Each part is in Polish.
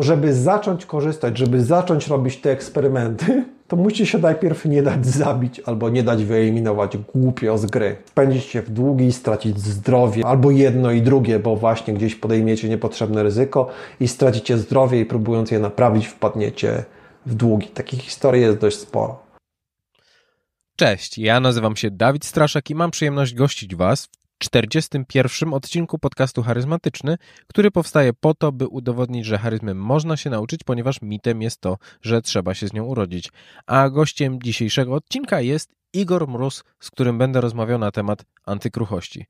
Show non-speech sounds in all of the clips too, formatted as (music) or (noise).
Żeby zacząć korzystać, żeby zacząć robić te eksperymenty, to musi się najpierw nie dać zabić albo nie dać wyeliminować głupio z gry. Spędzić się w długi, stracić zdrowie, albo jedno i drugie, bo właśnie gdzieś podejmiecie niepotrzebne ryzyko i stracicie zdrowie i próbując je naprawić wpadniecie w długi. Takich historii jest dość sporo. Cześć, ja nazywam się Dawid Straszak i mam przyjemność gościć Was 41 odcinku podcastu Charyzmatyczny, który powstaje po to, by udowodnić, że charyzmy można się nauczyć, ponieważ mitem jest to, że trzeba się z nią urodzić. A gościem dzisiejszego odcinka jest Igor Mróz, z którym będę rozmawiał na temat antykruchości.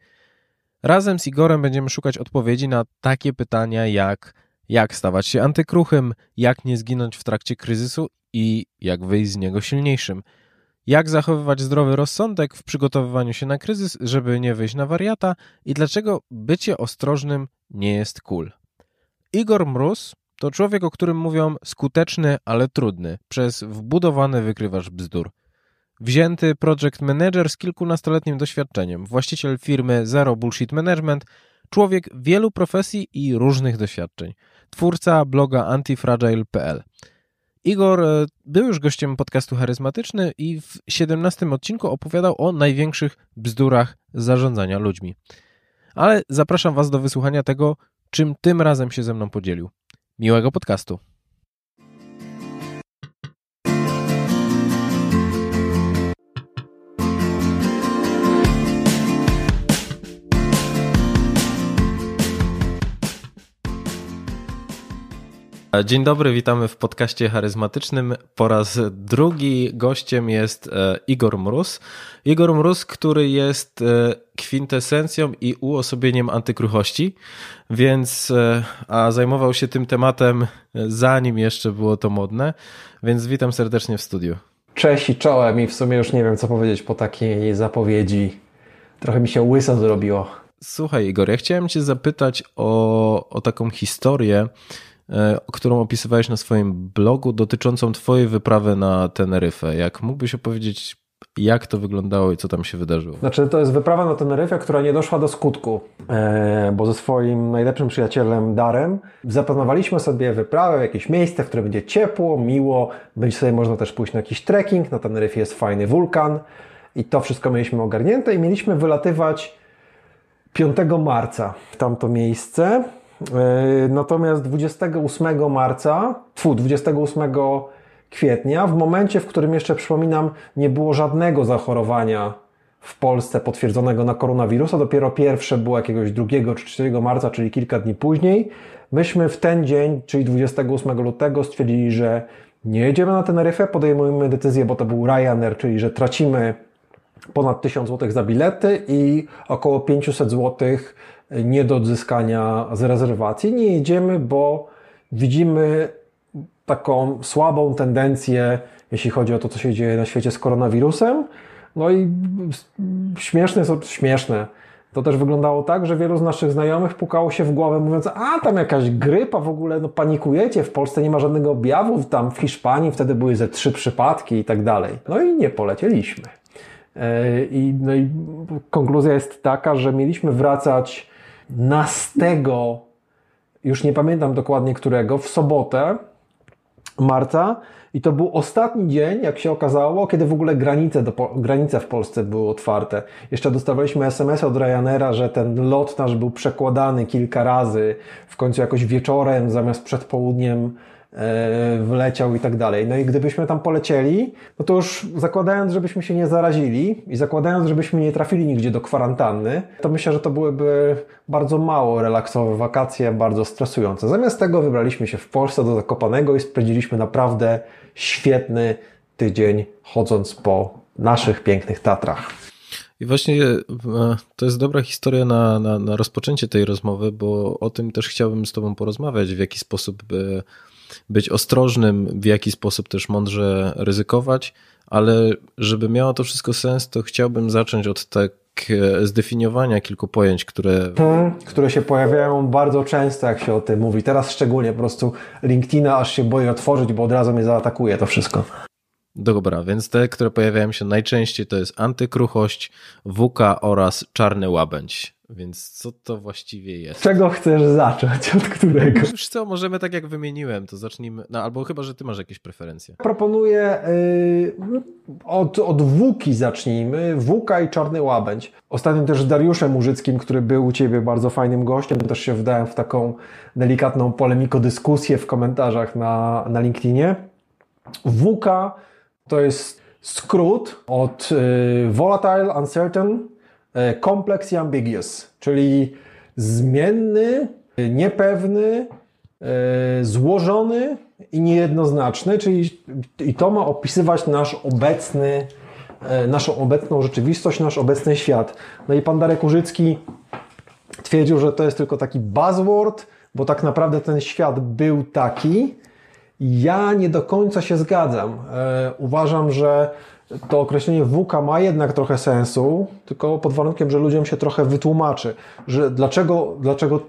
Razem z Igorem będziemy szukać odpowiedzi na takie pytania jak jak stawać się antykruchym, jak nie zginąć w trakcie kryzysu i jak wyjść z niego silniejszym – jak zachowywać zdrowy rozsądek w przygotowywaniu się na kryzys, żeby nie wyjść na wariata i dlaczego bycie ostrożnym nie jest cool. Igor Mróz to człowiek, o którym mówią skuteczny, ale trudny, przez wbudowany wykrywacz bzdur. Wzięty project manager z kilkunastoletnim doświadczeniem, właściciel firmy Zero Bullshit Management, człowiek wielu profesji i różnych doświadczeń, twórca bloga antifragile.pl. Igor e, był już gościem podcastu Charyzmatyczny i w 17 odcinku opowiadał o największych bzdurach zarządzania ludźmi. Ale zapraszam Was do wysłuchania tego, czym tym razem się ze mną podzielił. Miłego podcastu. Dzień dobry, witamy w podcaście charyzmatycznym. Po raz drugi gościem jest e, Igor Mróz. Igor Mróz, który jest e, kwintesencją i uosobieniem antykruchości, więc e, a zajmował się tym tematem zanim jeszcze było to modne, więc witam serdecznie w studiu. Cześć i czołem i w sumie już nie wiem co powiedzieć po takiej zapowiedzi. Trochę mi się łyso zrobiło. Słuchaj Igor, ja chciałem cię zapytać o, o taką historię, E, którą opisywałeś na swoim blogu dotyczącą Twojej wyprawy na Teneryfę. Jak mógłbyś opowiedzieć, jak to wyglądało i co tam się wydarzyło? Znaczy, to jest wyprawa na Teneryfę, która nie doszła do skutku, e, bo ze swoim najlepszym przyjacielem Darem zaplanowaliśmy sobie wyprawę w jakieś miejsce, w którym będzie ciepło, miło, będzie sobie można też pójść na jakiś trekking. Na Teneryfie jest fajny wulkan i to wszystko mieliśmy ogarnięte i mieliśmy wylatywać 5 marca w tamto miejsce. E, natomiast 28 marca, tfu, 28 kwietnia, w momencie, w którym jeszcze przypominam, nie było żadnego zachorowania w Polsce potwierdzonego na koronawirusa, dopiero pierwsze było jakiegoś 2 czy 3 marca, czyli kilka dni później. Myśmy w ten dzień, czyli 28 lutego, stwierdzili, że nie jedziemy na Teneryfę, podejmujemy decyzję, bo to był Ryanair, czyli że tracimy ponad 1000 zł za bilety i około 500 zł nie do odzyskania z rezerwacji. Nie jedziemy, bo widzimy taką słabą tendencję, jeśli chodzi o to, co się dzieje na świecie z koronawirusem. No i śmieszne, śmieszne. To też wyglądało tak, że wielu z naszych znajomych pukało się w głowę, mówiąc, a tam jakaś grypa w ogóle, no panikujecie, w Polsce nie ma żadnego objawu, tam w Hiszpanii wtedy były ze trzy przypadki i tak dalej. No i nie polecieliśmy. E, I, no i konkluzja jest taka, że mieliśmy wracać nastego, już nie pamiętam dokładnie którego, w sobotę marca i to był ostatni dzień, jak się okazało, kiedy w ogóle granice, do, granice w Polsce były otwarte. Jeszcze dostawaliśmy SMS od Ryanaira, że ten lot nasz był przekładany kilka razy. W końcu jakoś wieczorem zamiast przed południem wleciał i tak dalej. No i gdybyśmy tam polecieli, no to już zakładając, żebyśmy się nie zarazili i zakładając, żebyśmy nie trafili nigdzie do kwarantanny, to myślę, że to byłyby bardzo mało relaksowe wakacje, bardzo stresujące. Zamiast tego wybraliśmy się w Polsce do Zakopanego i spędziliśmy naprawdę świetny tydzień chodząc po naszych pięknych Tatrach. I właśnie e, to jest dobra historia na, na, na rozpoczęcie tej rozmowy, bo o tym też chciałbym z Tobą porozmawiać, w jaki sposób być ostrożnym, w jaki sposób też mądrze ryzykować, ale żeby miało to wszystko sens, to chciałbym zacząć od tak zdefiniowania kilku pojęć, które... Hmm, które się pojawiają bardzo często, jak się o tym mówi. Teraz szczególnie po prostu LinkedIna aż się boję otworzyć, bo od razu mnie zaatakuje to wszystko. Dobra, więc te, które pojawiają się najczęściej to jest antykruchość, WK oraz czarny łabędź. Więc co to właściwie jest? czego chcesz zacząć? Od którego? Wiesz co, możemy tak jak wymieniłem, to zacznijmy, no albo chyba, że ty masz jakieś preferencje. Proponuję y, od, od Wuki zacznijmy. Wuka i Czarny Łabędź. Ostatnio też z Dariuszem Użyckim, który był u Ciebie bardzo fajnym gościem, też się wdałem w taką delikatną polemikodyskusję w komentarzach na, na LinkedInie. Wuka to jest skrót od y, Volatile, Uncertain, y, Complex i Ambiguous, czyli zmienny, y, niepewny, y, złożony i niejednoznaczny, czyli i to ma opisywać nasz obecny, e, naszą obecną rzeczywistość, nasz obecny świat. No i pan Darek Użycki twierdził, że to jest tylko taki buzzword, bo tak naprawdę ten świat był taki. Ja nie do końca się zgadzam. E, uważam, że to określenie WUKA ma jednak trochę sensu, tylko pod warunkiem, że ludziom się trochę wytłumaczy, że dlaczego, dlaczego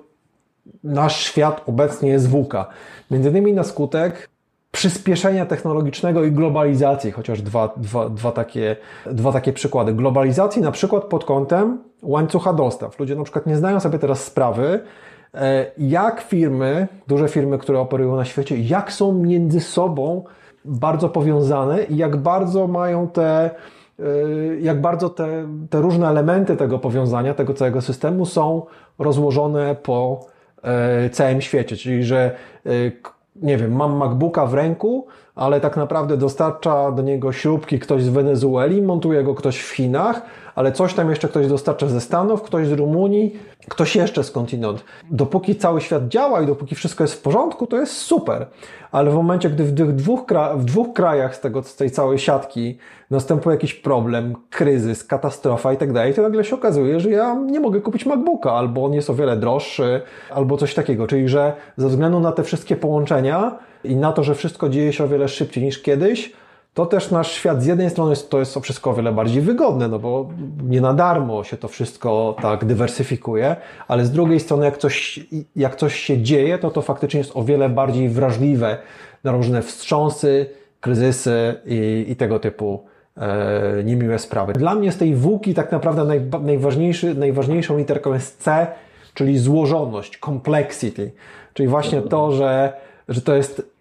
nasz świat obecnie jest WUKA. Między innymi na skutek przyspieszenia technologicznego i globalizacji, chociaż dwa, dwa, dwa, takie, dwa takie przykłady. Globalizacji na przykład pod kątem łańcucha dostaw. Ludzie na przykład nie zdają sobie teraz sprawy, e, jak firmy, duże firmy, które operują na świecie, jak są między sobą bardzo powiązane i jak bardzo mają te, e, jak bardzo te, te różne elementy tego powiązania, tego całego systemu są rozłożone po e, całym świecie. Czyli, że k- nie wiem, mam MacBooka w ręku, ale tak naprawdę dostarcza do niego śrubki ktoś z Wenezueli, montuje go ktoś w Chinach, ale coś tam jeszcze ktoś dostarcza ze Stanów, ktoś z Rumunii, ktoś jeszcze skądinąd. Dopóki cały świat działa i dopóki wszystko jest w porządku, to jest super. Ale w momencie, gdy w tych dwóch, w dwóch krajach z, tego, z tej całej siatki następuje jakiś problem, kryzys, katastrofa i tak dalej, to nagle się okazuje, że ja nie mogę kupić MacBooka, albo on jest o wiele droższy, albo coś takiego. Czyli, że ze względu na te wszystkie połączenia i na to, że wszystko dzieje się o wiele szybciej niż kiedyś, to też nasz świat z jednej strony jest, to jest to wszystko o wiele bardziej wygodne, no bo nie na darmo się to wszystko tak dywersyfikuje, ale z drugiej strony jak coś, jak coś się dzieje, to to faktycznie jest o wiele bardziej wrażliwe na różne wstrząsy, kryzysy i, i tego typu e, niemiłe sprawy. Dla mnie z tej włóki tak naprawdę najba- najważniejszy, najważniejszą literką jest C, czyli złożoność, complexity, czyli właśnie to, że, że to jest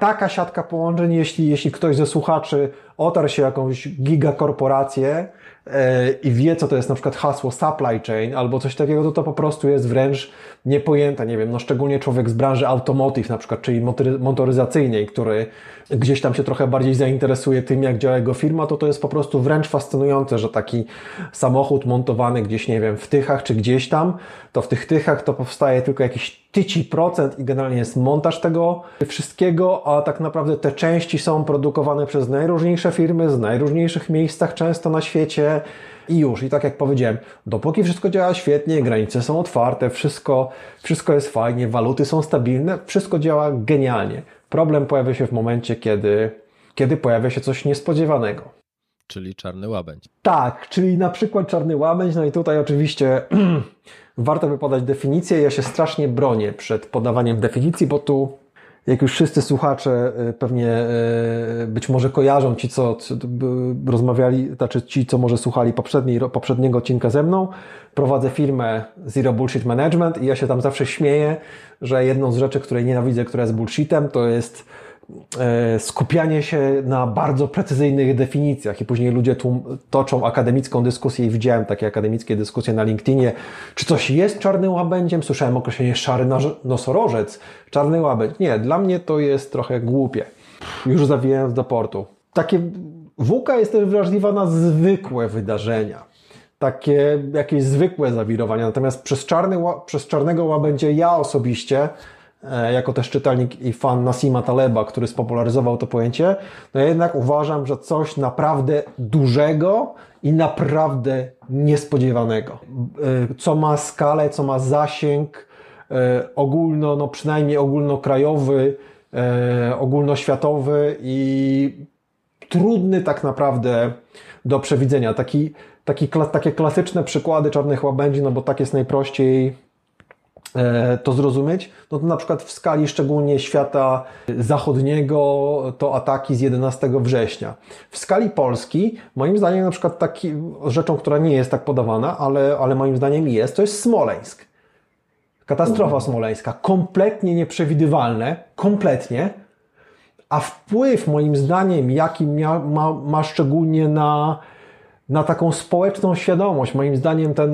taka siatka połączeń, jeśli, jeśli ktoś ze słuchaczy otarł się jakąś gigakorporację e, i wie, co to jest na przykład hasło supply chain albo coś takiego, to to po prostu jest wręcz niepojęte. Nie wiem, no szczególnie człowiek z branży automotive na przykład, czyli motory, motoryzacyjnej, który gdzieś tam się trochę bardziej zainteresuje tym, jak działa jego firma, to to jest po prostu wręcz fascynujące, że taki samochód montowany gdzieś, nie wiem, w Tychach czy gdzieś tam, to w tych Tychach to powstaje tylko jakiś tyci procent i generalnie jest montaż tego wszystkiego, a tak naprawdę te części są produkowane przez najróżniejsze firmy z najróżniejszych miejscach często na świecie i już. I tak jak powiedziałem, dopóki wszystko działa świetnie, granice są otwarte, wszystko, wszystko jest fajnie, waluty są stabilne, wszystko działa genialnie. Problem pojawia się w momencie, kiedy, kiedy pojawia się coś niespodziewanego. Czyli czarny łabędź. Tak, czyli na przykład czarny łabędź, no i tutaj oczywiście (clears throat) warto by podać definicję. Ja się strasznie bronię przed podawaniem definicji, bo tu, jak już wszyscy słuchacze y, pewnie y, być może kojarzą, ci co y, rozmawiali, znaczy ci co może słuchali poprzedniego odcinka ze mną, prowadzę firmę Zero Bullshit Management i ja się tam zawsze śmieję, że jedną z rzeczy, której nienawidzę, która jest bullshitem, to jest skupianie się na bardzo precyzyjnych definicjach i później ludzie tłum, toczą akademicką dyskusję i widziałem takie akademickie dyskusje na LinkedInie, czy coś jest czarnym łabędziem? Słyszałem określenie szary nos- nosorożec, czarny łabędź. Nie, dla mnie to jest trochę głupie. Już zawijając do portu. Takie WUKA jest też wrażliwa na zwykłe wydarzenia. Takie jakieś zwykłe zawirowania. Natomiast przez, czarny, przez czarnego łabędzie ja osobiście e, jako też czytelnik i fan Nasima Taleba, który spopularyzował to pojęcie, no jednak uważam, że coś naprawdę dużego i naprawdę niespodziewanego. E, Co ma skalę, co ma zasięg e, ogólno, no przynajmniej ogólnokrajowy, e, ogólnoświatowy i trudny tak naprawdę do przewidzenia. Taki, taki, takie klasyczne przykłady czarnych łabędzi, no bo tak jest najprościej e, to zrozumieć, no to na przykład w skali szczególnie świata zachodniego to ataki z 11 września. W skali Polski, moim zdaniem na przykład taki, rzeczą, która nie jest tak podawana, ale, ale moim zdaniem jest, to jest Smoleńsk. Katastrofa smoleńska. Kompletnie nieprzewidywalne, kompletnie, a wpływ moim zdaniem, jaki mia, ma, ma szczególnie na, na taką społeczną świadomość, moim zdaniem ten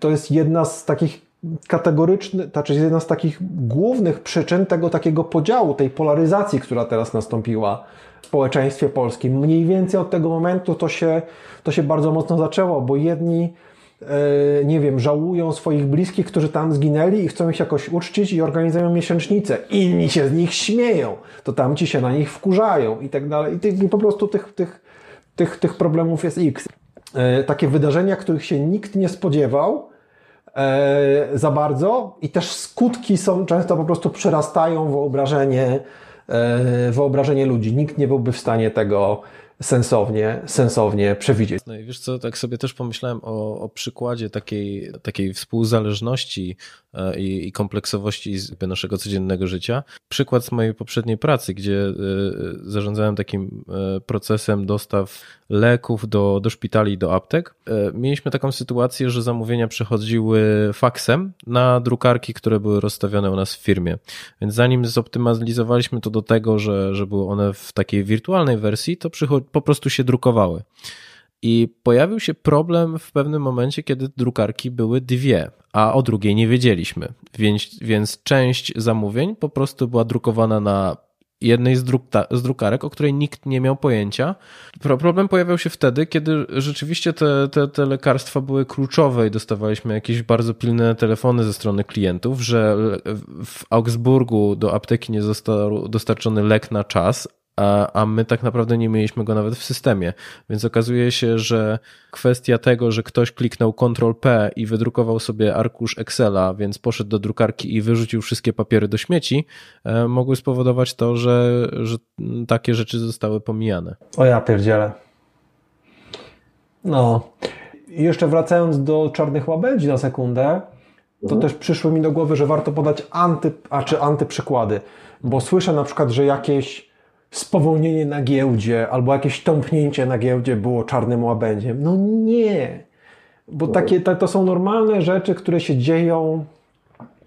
to jest jedna z takich kategorycznych, znaczy jedna z takich głównych przyczyn tego takiego podziału, tej polaryzacji, która teraz nastąpiła w społeczeństwie polskim. Mniej więcej od tego momentu to się, to się bardzo mocno zaczęło, bo jedni e, nie wiem, żałują swoich bliskich, którzy tam zginęli i chcą ich jakoś uczcić i organizują miesięcznicę. Inni się z nich śmieją, to tamci się na nich wkurzają i tak dalej. I po prostu tych, tych, tych, tych problemów jest x. E, takie wydarzenia, których się nikt nie spodziewał, za bardzo i też skutki są często po prostu przerastają wyobrażenie, e, wyobrażenie ludzi. Nikt nie byłby w stanie tego sensownie, sensownie przewidzieć. No i wiesz co, tak sobie też pomyślałem o, o przykładzie takiej, takiej współzależności e, i, i kompleksowości naszego codziennego życia. Przykład z mojej poprzedniej pracy, gdzie e, zarządzałem takim e, procesem dostaw leków do, do szpitali do aptek. Mieliśmy taką sytuację, że zamówienia przechodziły faksem na drukarki, które były rozstawione u nas w firmie. Więc zanim zoptymalizowaliśmy to do tego, że, że były one w takiej wirtualnej wersji, to po prostu się drukowały. I pojawił się problem w pewnym momencie, kiedy drukarki były dwie, a o drugiej nie wiedzieliśmy. Więc, więc część zamówień po prostu była drukowana na jednej z, druk, z drukarek, o której nikt nie miał pojęcia. Problem pojawiał się wtedy, kiedy rzeczywiście te, te, te lekarstwa były kluczowe i dostawaliśmy jakieś bardzo pilne telefony ze strony klientów, że w Augsburgu do apteki nie został dostarczony lek na czas, a, a my tak naprawdę nie mieliśmy go nawet w systemie. Więc okazuje się, że kwestia tego, że ktoś kliknął Ctrl-P i wydrukował sobie arkusz Excela, więc poszedł do drukarki i wyrzucił wszystkie papiery do śmieci, e, mogły spowodować to, że, że takie rzeczy zostały pomijane. O ja pierdzielę. No. I jeszcze wracając do czarnych łabędzi na sekundę, to mhm. też przyszło mi do głowy, że warto podać anty, a czy antyprzykłady, bo słyszę na przykład, że jakieś spowolnienie na giełdzie albo jakieś tąpnięcie na giełdzie było czarnym łabędziem. No nie, bo takie to, są normalne rzeczy, które się dzieją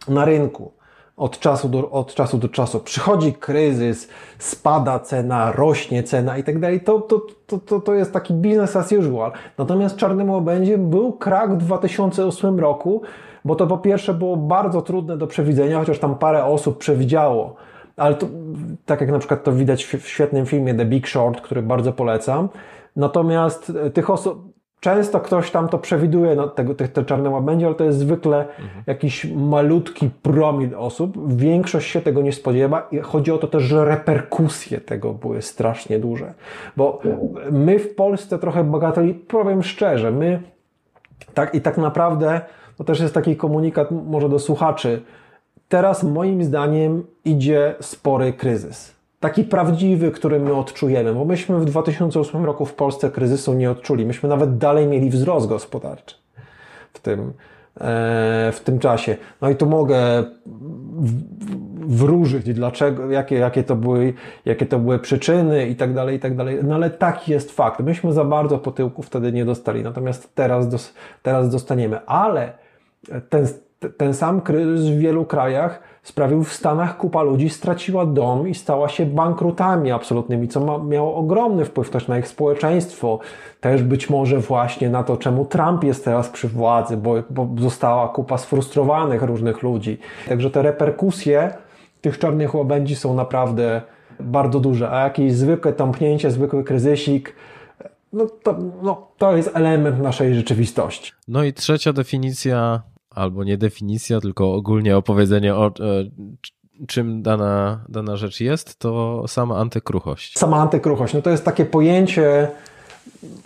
na rynku od czasu do, od czasu, do czasu. Przychodzi kryzys, spada cena, rośnie cena i tak dalej. To, to, to, to, to jest taki business as usual. Natomiast czarnym łabędziem był krak w 2008 roku, bo to po pierwsze było bardzo trudne do przewidzenia, chociaż tam parę osób przewidziało ale to, tak jak na przykład to widać w świetnym filmie The Big Short, który bardzo polecam. Natomiast e, tych osób, często ktoś tam to przewiduje, no, tego, te, te czarne łabędzie, ale to jest zwykle mhm. jakiś malutki promil osób. Większość się tego nie spodziewa i chodzi o to też, że reperkusje tego były strasznie duże. Bo my w Polsce trochę bagateli, powiem szczerze, my tak i tak naprawdę, to też jest taki komunikat może do słuchaczy, Teraz moim zdaniem idzie spory kryzys. Taki prawdziwy, który my odczujemy, bo myśmy w 2008 roku w Polsce kryzysu nie odczuli. Myśmy nawet dalej mieli wzrost gospodarczy w tym, e, w tym czasie. No i tu mogę wróżyć, dlaczego, jakie, jakie, to były, jakie to były przyczyny i tak dalej, i tak dalej. No ale taki jest fakt. Myśmy za bardzo po tyłku wtedy nie dostali, natomiast teraz, dos, teraz dostaniemy. Ale ten ten sam kryzys w wielu krajach sprawił w Stanach kupa ludzi straciła dom i stała się bankrutami absolutnymi, co ma, miało ogromny wpływ też na ich społeczeństwo. Też być może właśnie na to, czemu Trump jest teraz przy władzy, bo, bo została kupa sfrustrowanych różnych ludzi. Także te reperkusje tych czarnych łabędzi są naprawdę bardzo duże, a jakieś zwykłe tąpnięcie, zwykły kryzysik, no to, no, to jest element naszej rzeczywistości. No i trzecia definicja albo nie definicja, tylko ogólnie opowiedzenie o e, czym dana, dana rzecz jest, to sama antykruchość. Sama antykruchość, no to jest takie pojęcie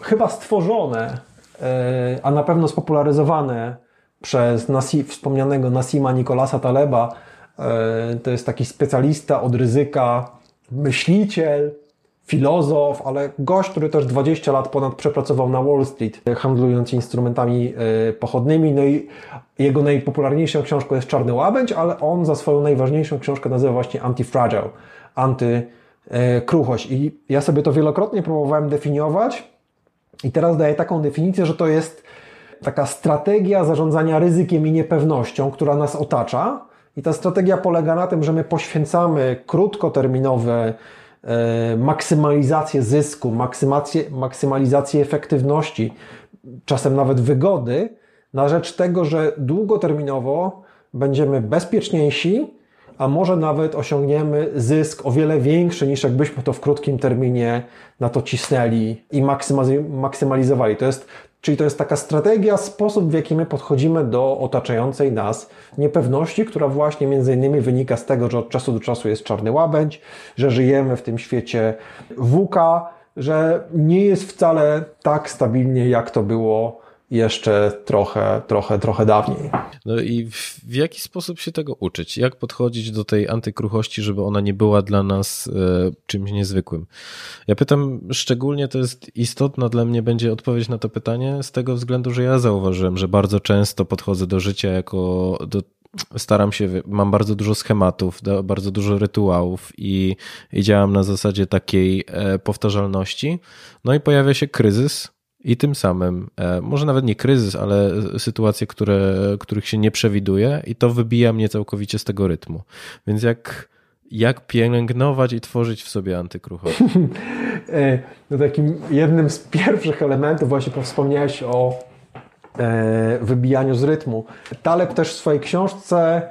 chyba stworzone, e, a na pewno spopularyzowane przez Nasi, wspomnianego Nasima Nikolasa Taleba. E, to jest taki specjalista od ryzyka, myśliciel, filozof, ale gość, który też 20 lat ponad przepracował na Wall Street, handlując instrumentami e, pochodnymi. No i jego najpopularniejszą książką jest Czarny Łabędź, ale on za swoją najważniejszą książkę nazywa właśnie Antifragile, antykruchość. I ja sobie to wielokrotnie próbowałem definiować i teraz daję taką definicję, że to jest taka strategia zarządzania ryzykiem i niepewnością, która nas otacza. I ta strategia polega na tym, że my poświęcamy krótkoterminowe e, maksymalizację zysku, maksymalizację, maksymalizację efektywności, czasem nawet wygody, na rzecz tego, że długoterminowo będziemy bezpieczniejsi, a może nawet osiągniemy zysk o wiele większy niż jakbyśmy to w krótkim terminie na to cisnęli i maksymalizowali. To jest, czyli to jest taka strategia, sposób w jaki my podchodzimy do otaczającej nas niepewności, która właśnie między innymi wynika z tego, że od czasu do czasu jest czarny łabędź, że żyjemy w tym świecie WUKA, że nie jest wcale tak stabilnie, jak to było jeszcze trochę, trochę, trochę dawniej. No i w, jaki sposób się tego uczyć? Jak podchodzić do tej antykruchości, żeby ona nie była dla nas e, czymś niezwykłym? Ja pytam szczególnie, to jest istotna dla mnie będzie odpowiedź na to pytanie z tego względu, że ja zauważyłem, że bardzo często podchodzę do życia jako do staram się, mam bardzo dużo schematów, bardzo dużo rytuałów i, i działam na zasadzie takiej e, powtarzalności. No i pojawia się kryzys, i tym samym, e, może nawet nie kryzys, ale sytuacje, które, których się nie przewiduje, i to wybija mnie całkowicie z tego rytmu. Więc jak, jak pielęgnować i tworzyć w sobie antykruchość? (laughs) E, no takim jednym z pierwszych elementów, właśnie wspomniałeś o e, wybijaniu z rytmu. Taleb też w swojej książce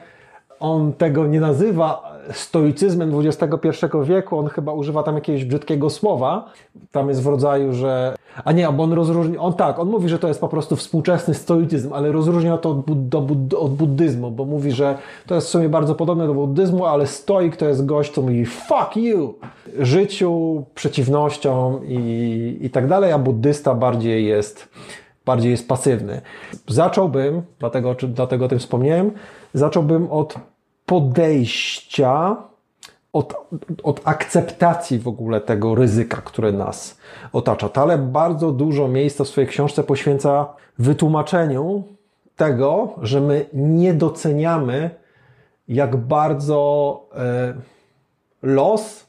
on tego nie nazywa stoicyzmem XXI wieku, on chyba używa tam jakiegoś brzydkiego słowa. Tam jest w rodzaju, że. A nie, bo on rozróżnia. On tak, on mówi, że to jest po prostu współczesny stoicyzm, ale rozróżnia to od, bud... od buddyzmu, bo mówi, że to jest w sumie bardzo podobne do buddyzmu, ale stoik to jest gość, co mówi fuck you życiu, przeciwnościom i, i tak dalej, a buddysta bardziej jest bardziej jest pasywny. Zacząłbym, dlatego, dlatego o tym wspomniałem, zacząłbym od podejścia, od, od akceptacji w ogóle tego ryzyka, które nas otacza. Taleb bardzo dużo miejsca w swojej książce poświęca wytłumaczeniu tego, że my nie doceniamy, jak bardzo e, los,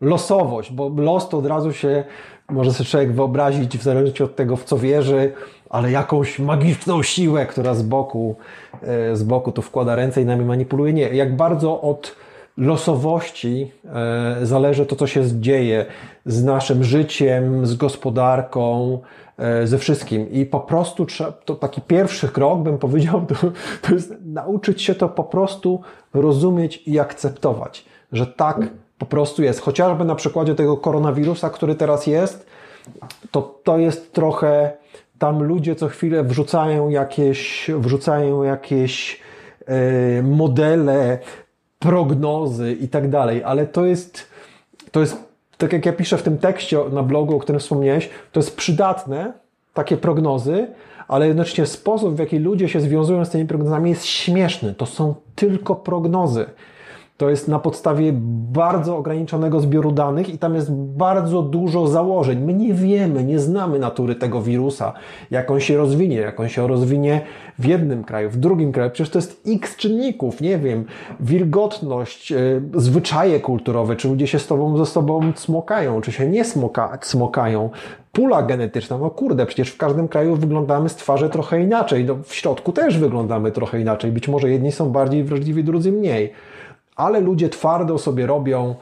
losowość, bo los to od razu się może sobie człowiek wyobrazić, w zależności od tego, w co wierzy, ale jakąś magiczną siłę, która z boku, e, z boku tu wkłada ręce i nami manipuluje. Nie. Jak bardzo od losowości e, zależy to, co się dzieje z naszym życiem, z gospodarką, e, ze wszystkim. I po prostu trzeba, to taki pierwszy krok, bym powiedział, to, to jest nauczyć się to po prostu rozumieć i akceptować, że tak po prostu jest. Chociażby na przykładzie tego koronawirusa, który teraz jest, to to jest trochę tam ludzie co chwilę wrzucają jakieś, wrzucają jakieś e, modele, prognozy i tak dalej, ale to jest, to jest, tak jak ja piszę w tym tekście na blogu, o którym wspomniałeś, to jest przydatne, takie prognozy, ale jednocześnie sposób, w jaki ludzie się związują z tymi prognozami jest śmieszny. To są tylko prognozy. To jest na podstawie bardzo ograniczonego zbioru danych i tam jest bardzo dużo założeń. My nie wiemy, nie znamy natury tego wirusa, jak on się rozwinie, jak on się rozwinie w jednym kraju, w drugim kraju. Przecież to jest x czynników, nie wiem, wilgotność, yy, zwyczaje kulturowe, czy ludzie się z tobą, ze sobą smokają, czy się nie smoka, smokają, pula genetyczna, no kurde, przecież w każdym kraju wyglądamy z twarzy trochę inaczej, no w środku też wyglądamy trochę inaczej, być może jedni są bardziej wrażliwi, drudzy mniej ale ludzie twardo sobie robią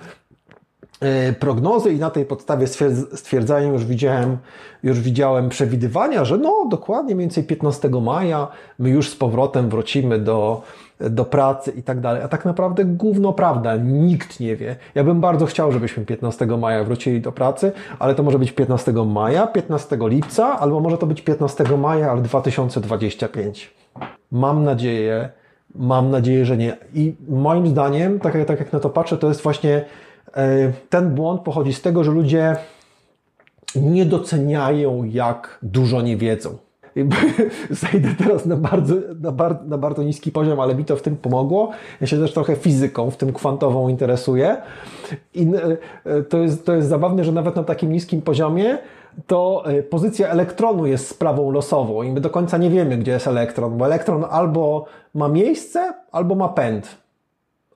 e, prognozy i na tej podstawie stwierdzają, już widziałem, już widziałem przewidywania, że no dokładnie mniej więcej 15 maja my już z powrotem wrócimy do, do pracy i tak dalej. A tak naprawdę gówno prawda, nikt nie wie. Ja bym bardzo chciał, żebyśmy 15 maja wrócili do pracy, ale to może być 15 maja, 15 lipca, albo może to być 15 maja, ale 2025. Mam nadzieję, Mam nadzieję, że nie. I moim zdaniem, tak, tak jak na to patrzę, to jest właśnie e, ten błąd pochodzi z tego, że ludzie nie doceniają, jak dużo nie wiedzą. (laughs) zejdę teraz na bardzo, na, bar, na bardzo niski poziom, ale mi to w tym pomogło. Ja się też trochę fizyką, w tym kwantową interesuję. I e, to jest, to jest zabawne, że nawet na takim niskim poziomie to e, pozycja elektronu jest sprawą losową i my do końca nie wiemy, gdzie jest elektron, bo elektron albo ma miejsce, albo ma pęd.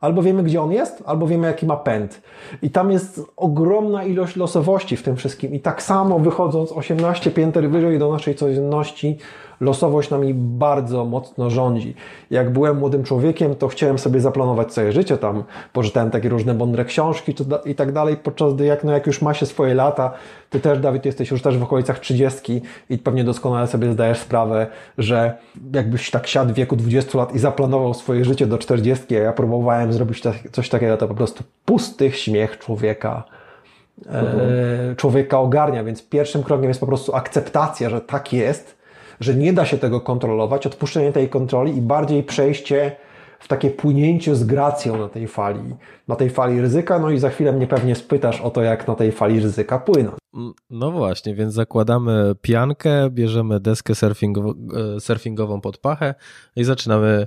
Albo wiemy, gdzie on jest, albo wiemy, jaki ma pęd. I tam jest ogromna ilość losowości w tym wszystkim. I tak samo wychodząc 18 pięter wyżej do naszej codzienności, losowość nami bardzo mocno rządzi. Jak byłem młodym człowiekiem, to chciałem sobie zaplanować swoje życie, tam poczytałem takie różne mądre książki i tak dalej, podczas gdy jak, no jak już ma się swoje lata, ty też, Dawid, jesteś już też w okolicach 30 i pewnie doskonale sobie zdajesz sprawę, że jakbyś tak siadł w wieku 20 lat i zaplanował swoje życie do 40, a ja próbowałem zrobić coś takiego, to po prostu pusty śmiech człowieka mhm. człowieka ogarnia, więc pierwszym krokiem jest po prostu akceptacja, że tak jest że nie da się tego kontrolować, odpuszczenie tej kontroli i bardziej przejście w takie płynięcie z gracją na tej fali, na tej fali ryzyka, no i za chwilę mnie pewnie spytasz o to, jak na tej fali ryzyka płynąć. No właśnie, więc zakładamy piankę, bierzemy deskę e, surfingową pod pachę i zaczynamy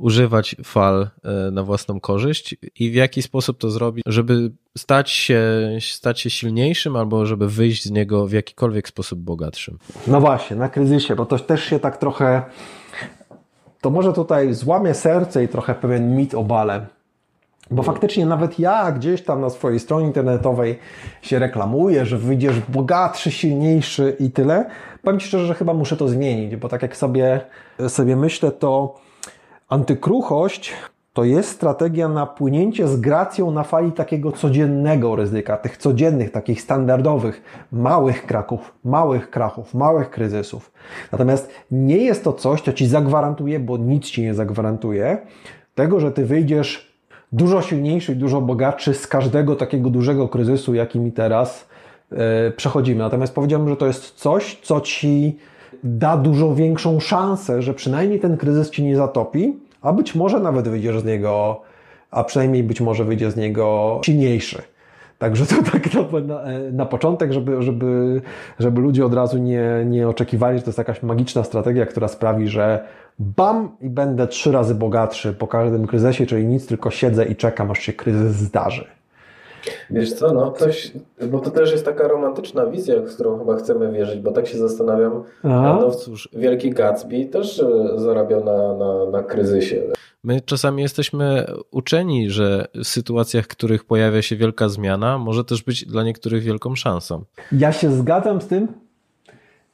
używać fal e, na własną korzyść i w jaki sposób to zrobić, żeby stać się, stać się silniejszym albo żeby wyjść z niego w jakikolwiek sposób bogatszym. No właśnie, na kryzysie, bo to też się tak trochę, to może tutaj złamie serce i trochę pewien mit obalę. Bo faktycznie nawet ja gdzieś tam na swojej stronie internetowej się reklamuję, że wyjdziesz bogatszy, silniejszy i tyle. Powiem Ci szczerze, że chyba muszę to zmienić, bo tak jak sobie, sobie myślę, to Antykruchość to jest strategia na płynięcie z gracją na fali takiego codziennego ryzyka, tych codziennych, takich standardowych, małych kraków, małych krachów, małych kryzysów. Natomiast nie jest to coś, co ci zagwarantuje, bo nic ci nie zagwarantuje, tego, że ty wyjdziesz dużo silniejszy i dużo bogatszy z każdego takiego dużego kryzysu, jakimi teraz yy, przechodzimy. Natomiast powiedziałbym, że to jest coś, co ci da dużo większą szansę, że przynajmniej ten kryzys ci nie zatopi, a być może nawet wyjdziesz z niego, a przynajmniej być może wyjdzie z niego silniejszy. Także to (laughs) tak na, na początek, żeby, żeby, żeby ludzie od razu nie, nie oczekiwali, że to jest jakaś magiczna strategia, która sprawi, że bam i będę trzy razy bogatszy po każdym kryzysie, czyli nic, tylko siedzę i czekam, aż się kryzys zdarzy. Wiesz co, no ktoś, bo to też jest taka romantyczna wizja, w którą chyba chcemy wierzyć, bo tak się zastanawiam, Aha. no cóż, Wielki Gatsby też e, zarabiał na, na, na kryzysie. My czasami jesteśmy uczeni, że w sytuacjach, w których pojawia się wielka zmiana, może też być dla niektórych wielką szansą. Ja się zgadzam z tym,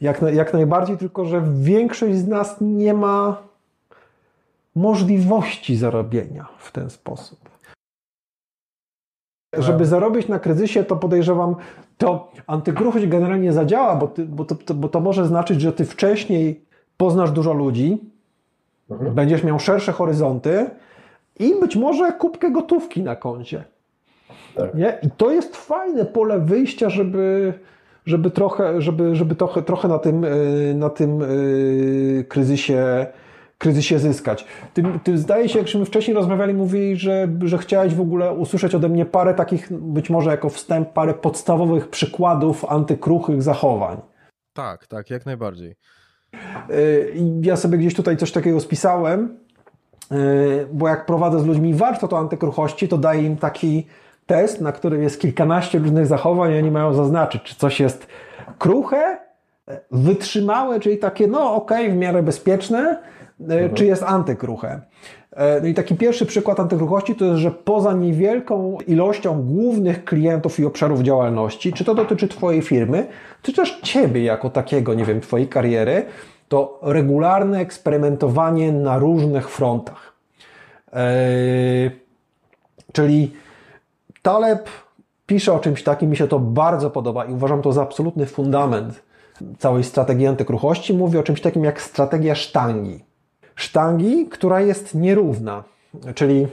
jak, jak najbardziej, tylko że większość z nas nie ma możliwości zarobienia w ten sposób. Żeby zarobić na kryzysie, to podejrzewam, to antykruchość generalnie zadziała, bo, ty, bo, to, bo to może znaczyć, że ty wcześniej poznasz dużo ludzi, mhm. będziesz miał szersze horyzonty i być może kubkę gotówki na koncie. Tak. Nie? I to jest fajne pole wyjścia, żeby, żeby trochę, żeby, żeby trochę, trochę na tym, y, na tym y, kryzysie kryzysie zyskać. Ty, ty zdaje się, jakśmy wcześniej rozmawiali, mówili, że, że chciałeś w ogóle usłyszeć ode mnie parę takich, być może jako wstęp, parę podstawowych przykładów antykruchych zachowań. Tak, tak, jak najbardziej. Y, ja sobie gdzieś tutaj coś takiego spisałem, y, bo jak prowadzę z ludźmi warto to antykruchości, to daję im taki test, na którym jest kilkanaście różnych zachowań i oni mają zaznaczyć, czy coś jest kruche, wytrzymałe, czyli takie, no okej, okay, w miarę bezpieczne, mhm. czy jest antykruche. E, no i taki pierwszy przykład antykruchości to jest, że poza niewielką ilością głównych klientów i obszarów działalności, czy to dotyczy Twojej firmy, czy też Ciebie jako takiego, nie wiem, Twojej kariery, to regularne eksperymentowanie na różnych frontach. Eee, czyli Taleb pisze o czymś takim, mi się to bardzo podoba i uważam to za absolutny fundament całej strategii antykruchości. Mówi o czymś takim jak strategia sztangi sztangi, która jest nierówna. Czyli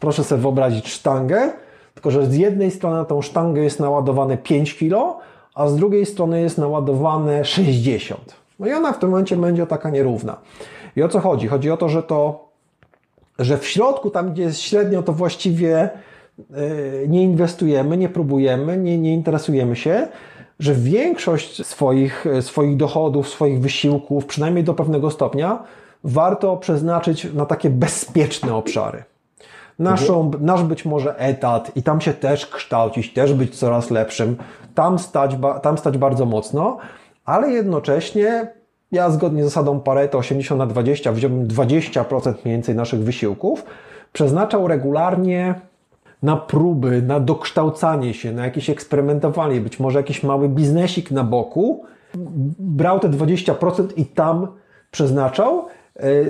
proszę sobie wyobrazić sztangę, tylko że z jednej strony na tą sztangę jest naładowane 5 kg, a z drugiej strony jest naładowane 60. No i ona w tym momencie będzie taka nierówna. I o co chodzi? Chodzi o to, że to, że w środku, tam gdzie jest średnio, to właściwie e, nie inwestujemy, nie próbujemy, nie, nie interesujemy się, że większość swoich, swoich dochodów, swoich wysiłków, przynajmniej do pewnego stopnia, warto przeznaczyć na takie bezpieczne obszary. Naszą, mhm. Nasz być może etat i tam się też kształcić, też być coraz lepszym, tam stać, tam stać bardzo mocno, ale jednocześnie ja zgodnie z zasadą Pareto 80 na 20 wziąłbym 20% mniej więcej naszych wysiłków, przeznaczał regularnie na próby, na dokształcanie się, na jakieś eksperymentowanie, być może jakiś mały biznesik na boku, brał te 20% i tam przeznaczał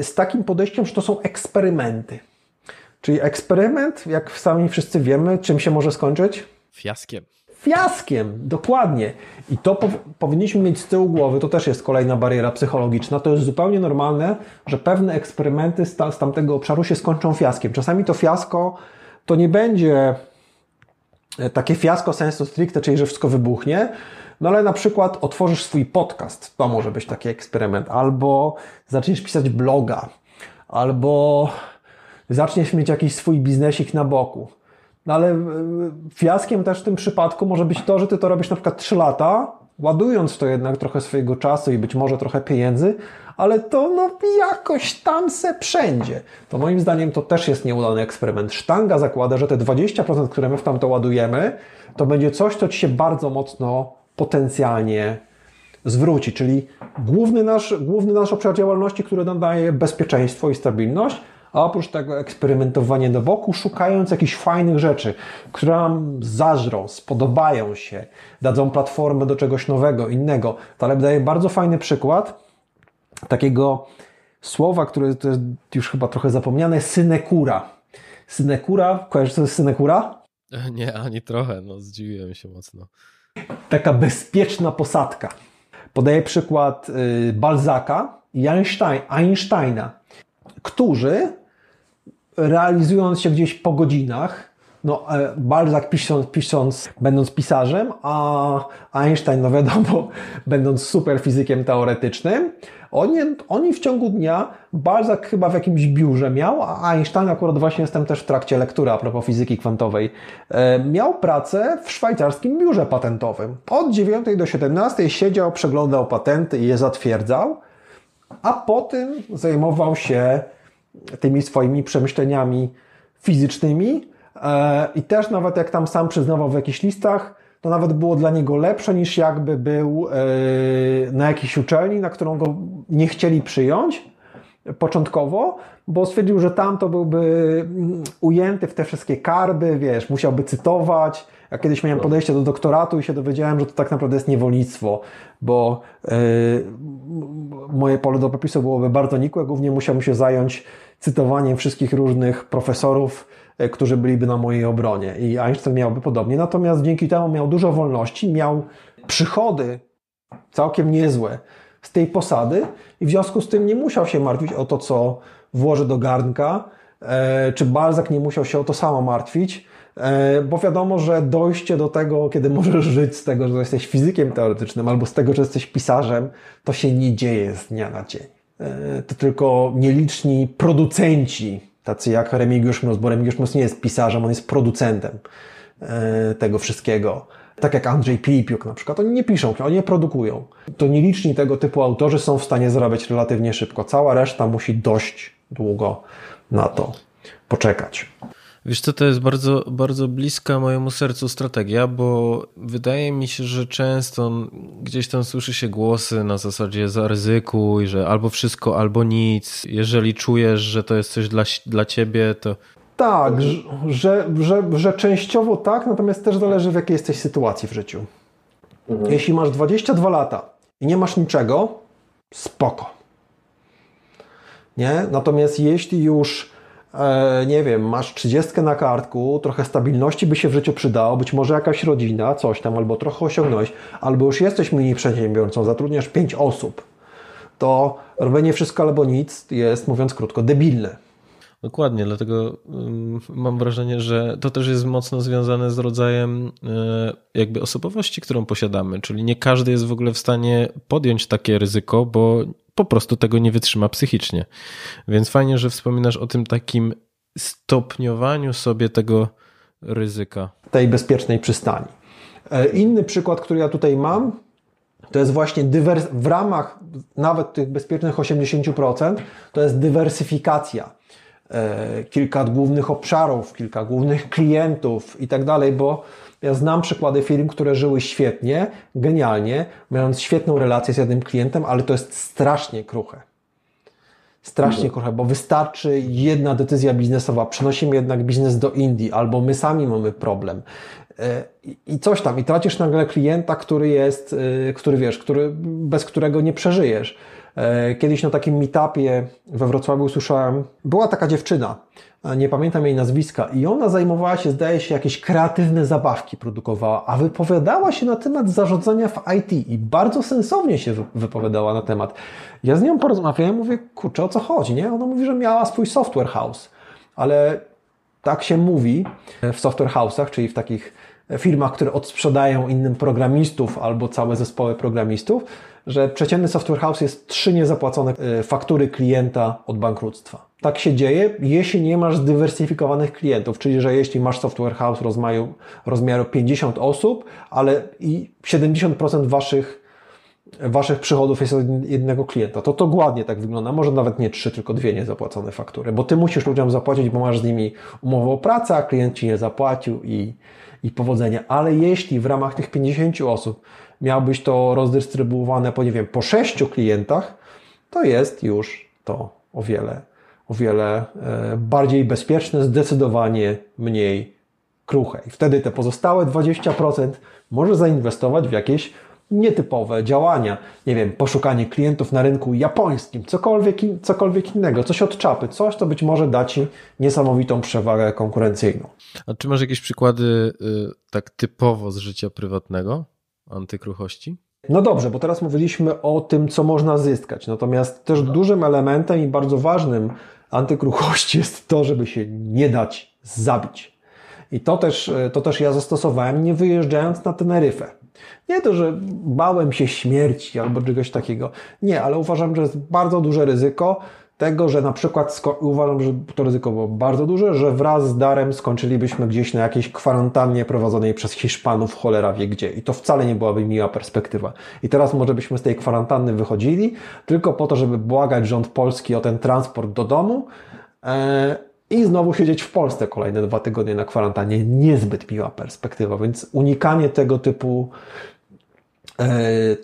z takim podejściem, że to są eksperymenty. Czyli eksperyment, jak sami wszyscy wiemy, czym się może skończyć? Fiaskiem. Fiaskiem, dokładnie. I to po, powinniśmy mieć z tyłu głowy, to też jest kolejna bariera psychologiczna. To jest zupełnie normalne, że pewne eksperymenty z, ta, z tamtego obszaru się skończą fiaskiem. Czasami to fiasko to nie będzie e, takie fiasko sensu stricte, czyli że wszystko wybuchnie, no ale na przykład otworzysz swój podcast, to może być taki eksperyment, albo zaczniesz pisać bloga, albo zaczniesz mieć jakiś swój biznesik na boku. No ale e, fiaskiem też w tym przypadku może być to, że ty to robisz na przykład 3 lata, ładując to jednak trochę swojego czasu i być może trochę pieniędzy, ale to no jakoś tam se wszędzie. To moim zdaniem to też jest nieudany eksperyment. Sztanga zakłada, że te 20%, które my w tamto ładujemy, to będzie coś, co ci się bardzo mocno potencjalnie zwróci, czyli główny nasz, główny nasz obszar działalności, który nam daje bezpieczeństwo i stabilność, a oprócz tego eksperymentowanie do boku, szukając jakichś fajnych rzeczy, które nam zażrą, spodobają się, dadzą platformę do czegoś nowego, innego. Taleb daje bardzo fajny przykład takiego słowa, które to jest już chyba trochę zapomniane, synekura. Synekura, kojarzysz co jest synekura? (laughs) Nie, ani trochę, no zdziwiłem się mocno. Taka bezpieczna posadka. Podaję przykład y, Balzaka i Einstein, Einsteina, którzy realizując się gdzieś po godzinach, no, e, Balzac pisząc, pisząc, będąc pisarzem, a Einstein, no wiadomo, (laughs) będąc super fizykiem teoretycznym, oni, oni w ciągu dnia, Balzac chyba w jakimś biurze miał, a Einstein, akurat właśnie jestem też w trakcie lektury a propos fizyki kwantowej, e, miał pracę w szwajcarskim biurze patentowym. Od 9 do 17 siedział, przeglądał patenty i je zatwierdzał, a po tym zajmował się tymi swoimi przemyśleniami fizycznymi e, i też nawet jak tam sam przyznawał w jakichś listach, to nawet było dla niego lepsze niż jakby był e, na jakiejś uczelni, na którą go nie chcieli przyjąć początkowo, bo stwierdził, że tam to byłby mm, ujęty w te wszystkie karby, wiesz, musiałby cytować. Ja kiedyś miałem podejście do doktoratu i się dowiedziałem, że to tak naprawdę jest niewolnictwo, bo yy, moje pole do popisu byłoby bardzo nikłe, głównie musiałbym się zająć cytowaniem wszystkich różnych profesorów, e, którzy byliby na mojej obronie. I Einstein miałby podobnie. Natomiast dzięki temu miał dużo wolności, miał przychody całkiem niezłe z tej posady i w związku z tym nie musiał się martwić o to, co włoży do garnka, e, czy Balzak nie musiał się o to samo martwić, bo wiadomo, że dojście do tego, kiedy możesz żyć z tego, że jesteś fizykiem teoretycznym albo z tego, że jesteś pisarzem, to się nie dzieje z dnia na dzień. E, to tylko nieliczni producenci, tacy jak Remigiusz Mus, bo Remigiusz Mus nie jest pisarzem, on jest producentem e, tego wszystkiego. Tak jak Andrzej Pilipiuk na przykład, oni nie piszą, oni nie produkują. To nieliczni tego typu autorzy są w stanie zarabiać relatywnie szybko. Cała reszta musi dość długo na to poczekać. Wiesz co, to jest bardzo, bardzo bliska mojemu sercu strategia, bo wydaje mi się, że często gdzieś tam słyszy się głosy na zasadzie zaryzykuj, że albo wszystko, albo nic. Jeżeli czujesz, że to jest coś dla, dla ciebie, to... Tak, że, że, że częściowo tak, natomiast też zależy w jakiej jesteś sytuacji w życiu. Mhm. Jeśli masz 22 lata i nie masz niczego, spoko. Nie? Natomiast jeśli już nie wiem, masz trzydziestkę na kartku, trochę stabilności by się w życiu przydało, być może jakaś rodzina, coś tam, albo trochę osiągnąłeś, albo już jesteś mini przedsiębiorcą, zatrudniasz pięć osób, to robienie wszystko albo nic jest, mówiąc krótko, debilne. Dokładnie, dlatego mam wrażenie, że to też jest mocno związane z rodzajem e, jakby osobowości, którą posiadamy, czyli nie każdy jest w ogóle w stanie podjąć takie ryzyko, bo po prostu tego nie wytrzyma psychicznie. Więc fajnie, że wspominasz o tym takim stopniowaniu sobie tego ryzyka. Tej bezpiecznej przystani. E, inny przykład, który ja tutaj mam, to jest właśnie dywers- w ramach nawet tych bezpiecznych 80%, to jest dywersyfikacja. E, kilka głównych obszarów, kilka głównych klientów i tak dalej, bo ja znam przykłady firm, które żyły świetnie, genialnie, mając świetną relację z jednym klientem, ale to jest strasznie kruche. Strasznie kruche, bo wystarczy jedna decyzja biznesowa, przenosimy jednak biznes do Indii, albo my sami mamy problem. E, I coś tam, i tracisz nagle klienta, który jest, e, który wiesz, który, bez którego nie przeżyjesz. E, kiedyś na takim meetupie we Wrocławiu usłyszałem, była taka dziewczyna, nie pamiętam jej nazwiska, i ona zajmowała się, zdaje się, jakieś kreatywne zabawki produkowała, a wypowiadała się na temat zarządzania w IT i bardzo sensownie się wypowiadała na temat. Ja z nią porozmawiałem, mówię, kurczę, o co chodzi, nie? Ona mówi, że miała swój software house, ale tak się mówi w software house'ach, czyli w takich firmach, które odsprzedają innym programistów albo całe zespoły programistów, że przeciętny software house jest trzy niezapłacone e, faktury klienta od bankructwa. Tak się dzieje, jeśli nie masz zdywersyfikowanych klientów, czyli że jeśli masz software house rozmiaru, rozmiaru 50 osób, ale i 70% waszych waszych przychodów jest od jednego klienta. To to ładnie tak wygląda. Może nawet nie trzy, tylko dwie niezapłacone faktury, bo ty musisz ludziom zapłacić, bo masz z nimi umowę o pracę, a klient ci nie zapłacił i, i powodzenia. Ale jeśli w ramach tych 50 osób miałbyś to rozdystrybuowane po, nie wiem, po sześciu klientach, to jest już to o wiele, o wiele e, bardziej bezpieczne, zdecydowanie mniej kruche. I wtedy te pozostałe 20% może zainwestować w jakieś nietypowe działania. Nie wiem, poszukanie klientów na rynku japońskim, cokolwiek, cokolwiek innego, coś od czapy, coś, co być może da Ci niesamowitą przewagę konkurencyjną. A czy masz jakieś przykłady y, tak typowo z życia prywatnego, antykruchości? No dobrze, bo teraz mówiliśmy o tym, co można zyskać. Natomiast też dużym elementem i bardzo ważnym antykruchości (laughs) jest to, żeby się nie dać zabić. I to też, to też ja zastosowałem, nie wyjeżdżając na Teneryfę. Nie to, że bałem się śmierci albo czegoś takiego. Nie, ale uważam, że jest bardzo duże ryzyko tego, że na przykład uważam, że to ryzyko było bardzo duże, że wraz z darem skończylibyśmy gdzieś na jakiejś kwarantannie prowadzonej przez Hiszpanów, cholera wie gdzie. I to wcale nie byłaby miła perspektywa. I teraz może byśmy z tej kwarantanny wychodzili tylko po to, żeby błagać rząd polski o ten transport do domu. E, i znowu siedzieć w Polsce kolejne dwa tygodnie na kwarantannie. Niezbyt miła perspektywa, więc unikanie tego typu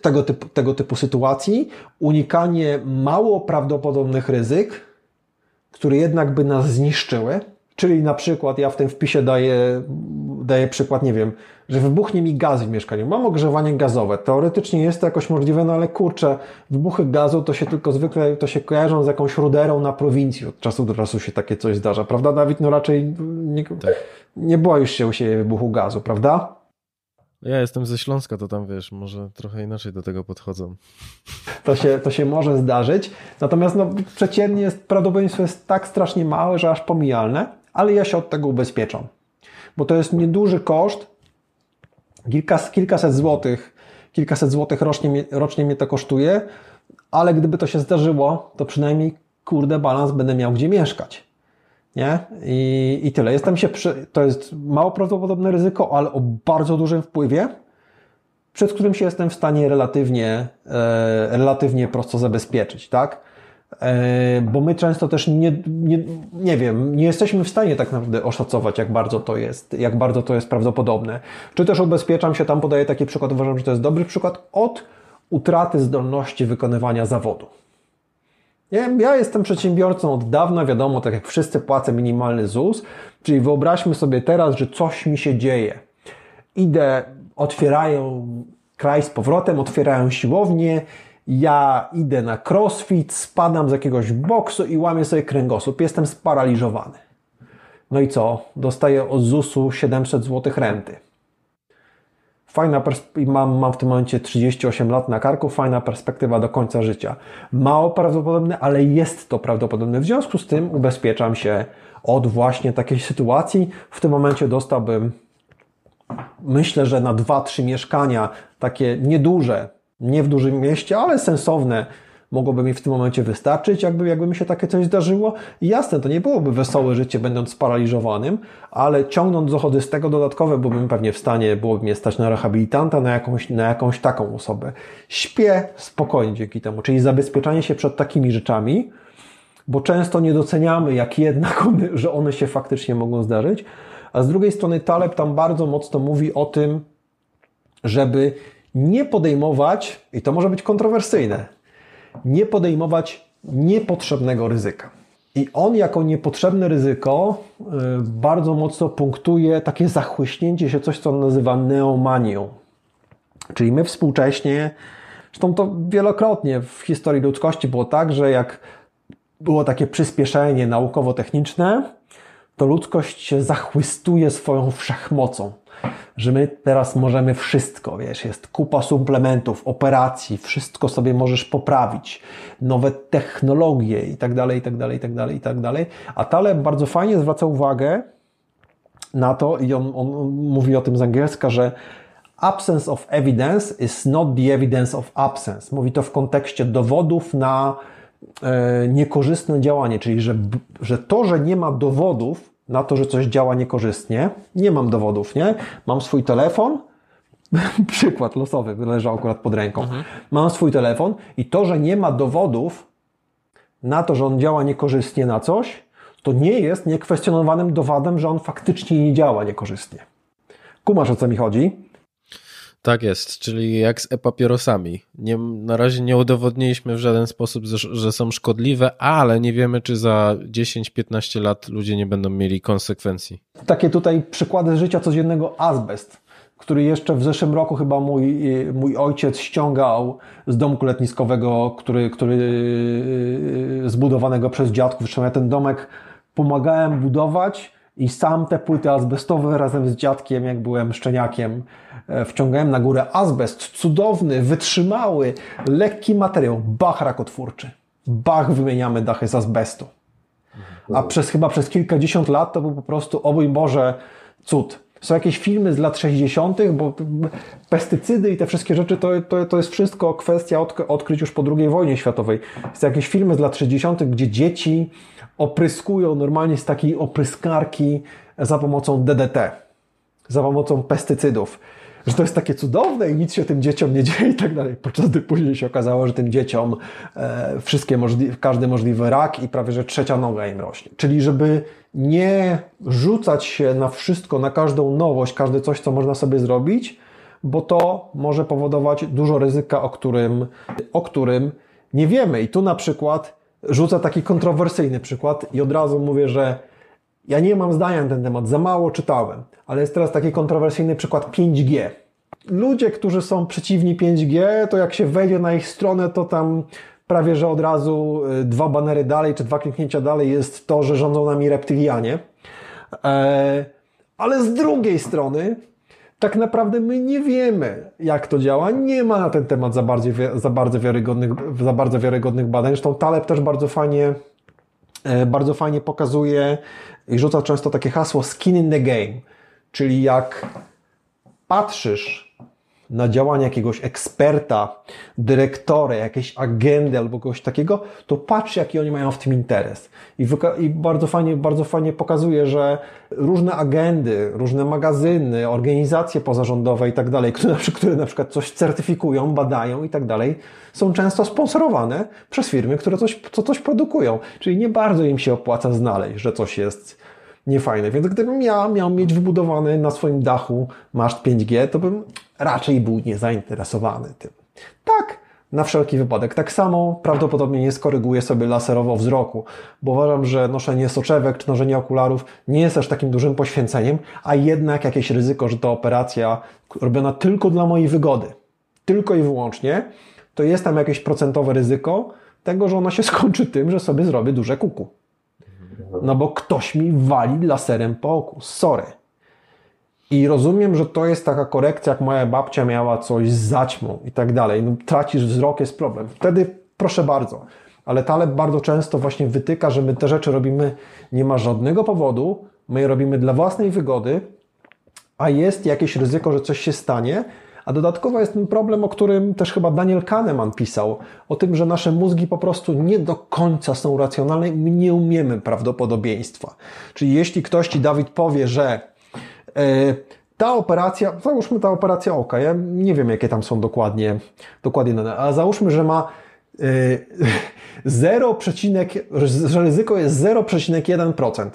tego typu, tego typu sytuacji, unikanie mało prawdopodobnych ryzyk, które jednak by nas zniszczyły, Czyli na przykład ja w tym wpisie daję, daję przykład, nie wiem, że wybuchnie mi gaz w mieszkaniu. Mam ogrzewanie gazowe. Teoretycznie jest to jakoś możliwe, no ale kurczę, wybuchy gazu to się tylko zwykle to się kojarzą z jakąś ruderą na prowincji. Od czasu do czasu się takie coś zdarza, prawda Dawid? No raczej nie, tak. nie boisz się u siebie wybuchu gazu, prawda? Ja jestem ze Śląska, to tam wiesz, może trochę inaczej do tego podchodzą. To się, to się może zdarzyć. Natomiast no, przeciętnie jest, prawdopodobieństwo jest tak strasznie małe, że aż pomijalne ale ja się od tego ubezpieczam. Bo to jest nieduży koszt, kilka, kilkaset złotych, kilkaset złotych rocznie, rocznie mnie to kosztuje, ale gdyby to się zdarzyło, to przynajmniej kurde balans będę miał gdzie mieszkać. Nie? I, i tyle. Jestem się przy, to jest mało prawdopodobne ryzyko, ale o bardzo dużym wpływie, przed którym się jestem w stanie relatywnie, e, relatywnie prosto zabezpieczyć, tak? E, bo my często też nie, nie, nie wiem, nie jesteśmy w stanie tak naprawdę oszacować, jak bardzo to jest, jak bardzo to jest prawdopodobne. Czy też ubezpieczam się, tam podaję taki przykład, uważam, że to jest dobry przykład, od utraty zdolności wykonywania zawodu. Nie? Ja jestem przedsiębiorcą od dawna, wiadomo, tak jak wszyscy płacę minimalny ZUS, czyli wyobraźmy sobie teraz, że coś mi się dzieje. Idę, otwierają kraj z powrotem, otwierają siłownię, ja idę na crossfit, spadam z jakiegoś boksu i łamię sobie kręgosłup. Jestem sparaliżowany. No i co? Dostaję od ZUS-u 700 zł renty. Fajna mam, mam w tym momencie 38 lat na karku, fajna perspektywa do końca życia. Mało prawdopodobne, ale jest to prawdopodobne. W związku z tym ubezpieczam się od właśnie takiej sytuacji. W tym momencie dostałbym, myślę, że na 2-3 mieszkania, takie nieduże, nie w dużym mieście, ale sensowne mogłoby mi w tym momencie wystarczyć, jakby, jakby mi się takie coś zdarzyło. I jasne, to nie byłoby wesołe życie, będąc sparaliżowanym, ale ciągnąc dochody z tego dodatkowe, byłbym pewnie w stanie, byłoby mnie stać na rehabilitanta, na jakąś, na jakąś taką osobę. Śpię spokojnie dzięki temu, czyli zabezpieczanie się przed takimi rzeczami, bo często nie doceniamy, jak jednak one, że one się faktycznie mogą zdarzyć. A z drugiej strony Taleb tam bardzo mocno mówi o tym, żeby nie podejmować, i to może być kontrowersyjne, nie podejmować niepotrzebnego ryzyka. I on jako niepotrzebne ryzyko y, bardzo mocno punktuje takie zachłyśnięcie się, coś co on nazywa neomanią. Czyli my współcześnie, zresztą to wielokrotnie w historii ludzkości było tak, że jak było takie przyspieszenie naukowo-techniczne, to ludzkość się zachwystuje swoją wszechmocą że my teraz możemy wszystko, wiesz, jest kupa suplementów, operacji, wszystko sobie możesz poprawić, nowe technologie i tak dalej, i tak dalej, i tak dalej, i tak dalej. A Taleb bardzo fajnie zwraca uwagę na to i on, on mówi o tym z angielska, że absence of evidence is not the evidence of absence. Mówi to w kontekście dowodów na e, niekorzystne działanie, czyli że, że to, że nie ma dowodów, na to, że coś działa niekorzystnie. Nie mam dowodów, nie? Mam swój telefon, (laughs) przykład losowy, leżał akurat pod ręką. Mhm. Mam swój telefon i to, że nie ma dowodów na to, że on działa niekorzystnie na coś, to nie jest niekwestionowanym dowodem, że on faktycznie nie działa niekorzystnie. Kumasz o co mi chodzi? Tak jest, czyli jak z e-papierosami. Nie, na razie nie udowodniliśmy w żaden sposób, że są szkodliwe, ale nie wiemy, czy za 10-15 lat ludzie nie będą mieli konsekwencji. Takie tutaj przykłady życia codziennego azbest, który jeszcze w zeszłym roku chyba mój, mój ojciec ściągał z domku letniskowego, który, który zbudowanego przez dziadków. Zresztą ja ten domek pomagałem budować i sam te płyty azbestowe razem z dziadkiem, jak byłem szczeniakiem, wciągałem na górę azbest, cudowny, wytrzymały, lekki materiał, bach rakotwórczy. Bach wymieniamy dachy z azbestu. A przez chyba przez kilkadziesiąt lat to był po prostu, o mój Boże, cud. Są jakieś filmy z lat 60., bo pestycydy i te wszystkie rzeczy to, to, to jest wszystko kwestia odkryć już po II wojnie światowej. Są jakieś filmy z lat 60., gdzie dzieci opryskują normalnie z takiej opryskarki za pomocą DDT, za pomocą pestycydów że to jest takie cudowne i nic się tym dzieciom nie dzieje i tak dalej. Podczas gdy później się okazało, że tym dzieciom e, wszystkie możli każdy możliwy rak i prawie że trzecia noga im rośnie. Czyli żeby nie rzucać się na wszystko, na każdą nowość, każde coś, co można sobie zrobić, bo to może powodować dużo ryzyka, o którym, o którym nie wiemy. I tu na przykład rzucę taki kontrowersyjny przykład i od razu mówię, że ja nie mam zdania na ten temat, za mało czytałem, ale jest teraz taki kontrowersyjny przykład 5G. Ludzie, którzy są przeciwni 5G, to jak się wejdzie na ich stronę, to tam prawie że od razu y, dwa banery dalej, czy dwa kliknięcia dalej jest to, że rządzą nami reptylianie. E, ale z drugiej strony, tak naprawdę my nie wiemy, jak to działa. Nie ma na ten temat za, bardzo, za, bardzo, wiarygodnych, za bardzo wiarygodnych badań. Zresztą Taleb też bardzo fajnie, bardzo fajnie pokazuje i rzuca często takie hasło skin in the game, czyli jak patrzysz na działanie jakiegoś eksperta, dyrektora, jakiejś agendy albo kogoś takiego, to patrz, jaki oni mają w tym interes. I, I, bardzo, fajnie, bardzo fajnie pokazuje, że różne agendy, różne magazyny, organizacje pozarządowe i tak dalej, które, na przykład coś certyfikują, badają i tak dalej, są często sponsorowane przez firmy, które coś, co coś produkują. Czyli nie bardzo im się opłaca znaleźć, że coś jest niefajne. Więc gdybym ja miał mieć wybudowany na swoim dachu maszt 5G, to bym raczej był niezainteresowany tym. Tak, na wszelki wypadek. Tak samo prawdopodobnie nie skoryguję sobie laserowo wzroku, bo uważam, że noszenie soczewek czy noszenie okularów nie jest aż takim dużym poświęceniem, a jednak jakieś ryzyko, że to operacja robiona tylko dla mojej wygody, tylko i wyłącznie, to jest tam jakieś procentowe ryzyko tego, że ona się skończy tym, że sobie zrobię duże kuku. No bo ktoś mi wali laserem po oku. Sorry. I rozumiem, że to jest taka korekcja, jak moja babcia miała coś z zaćmą i tak dalej. No, tracisz wzrok, jest problem. Wtedy proszę bardzo. Ale Taleb bardzo często właśnie wytyka, że my te rzeczy robimy, nie ma żadnego powodu, my je robimy dla własnej wygody, a jest jakieś ryzyko, że coś się stanie, A dodatkowo jest ten problem, o którym też chyba Daniel Kahneman pisał, o tym, że nasze mózgi po prostu nie do końca są racjonalne i my nie umiemy prawdopodobieństwa. Czyli jeśli ktoś Ci, Dawid, powie, że yy, ta operacja, załóżmy ta operacja oka, ja nie wiem jakie tam są dokładnie, dokładnie dane, ale załóżmy, że ma (laughs) yy, 0, że ryzyko jest 0,1%.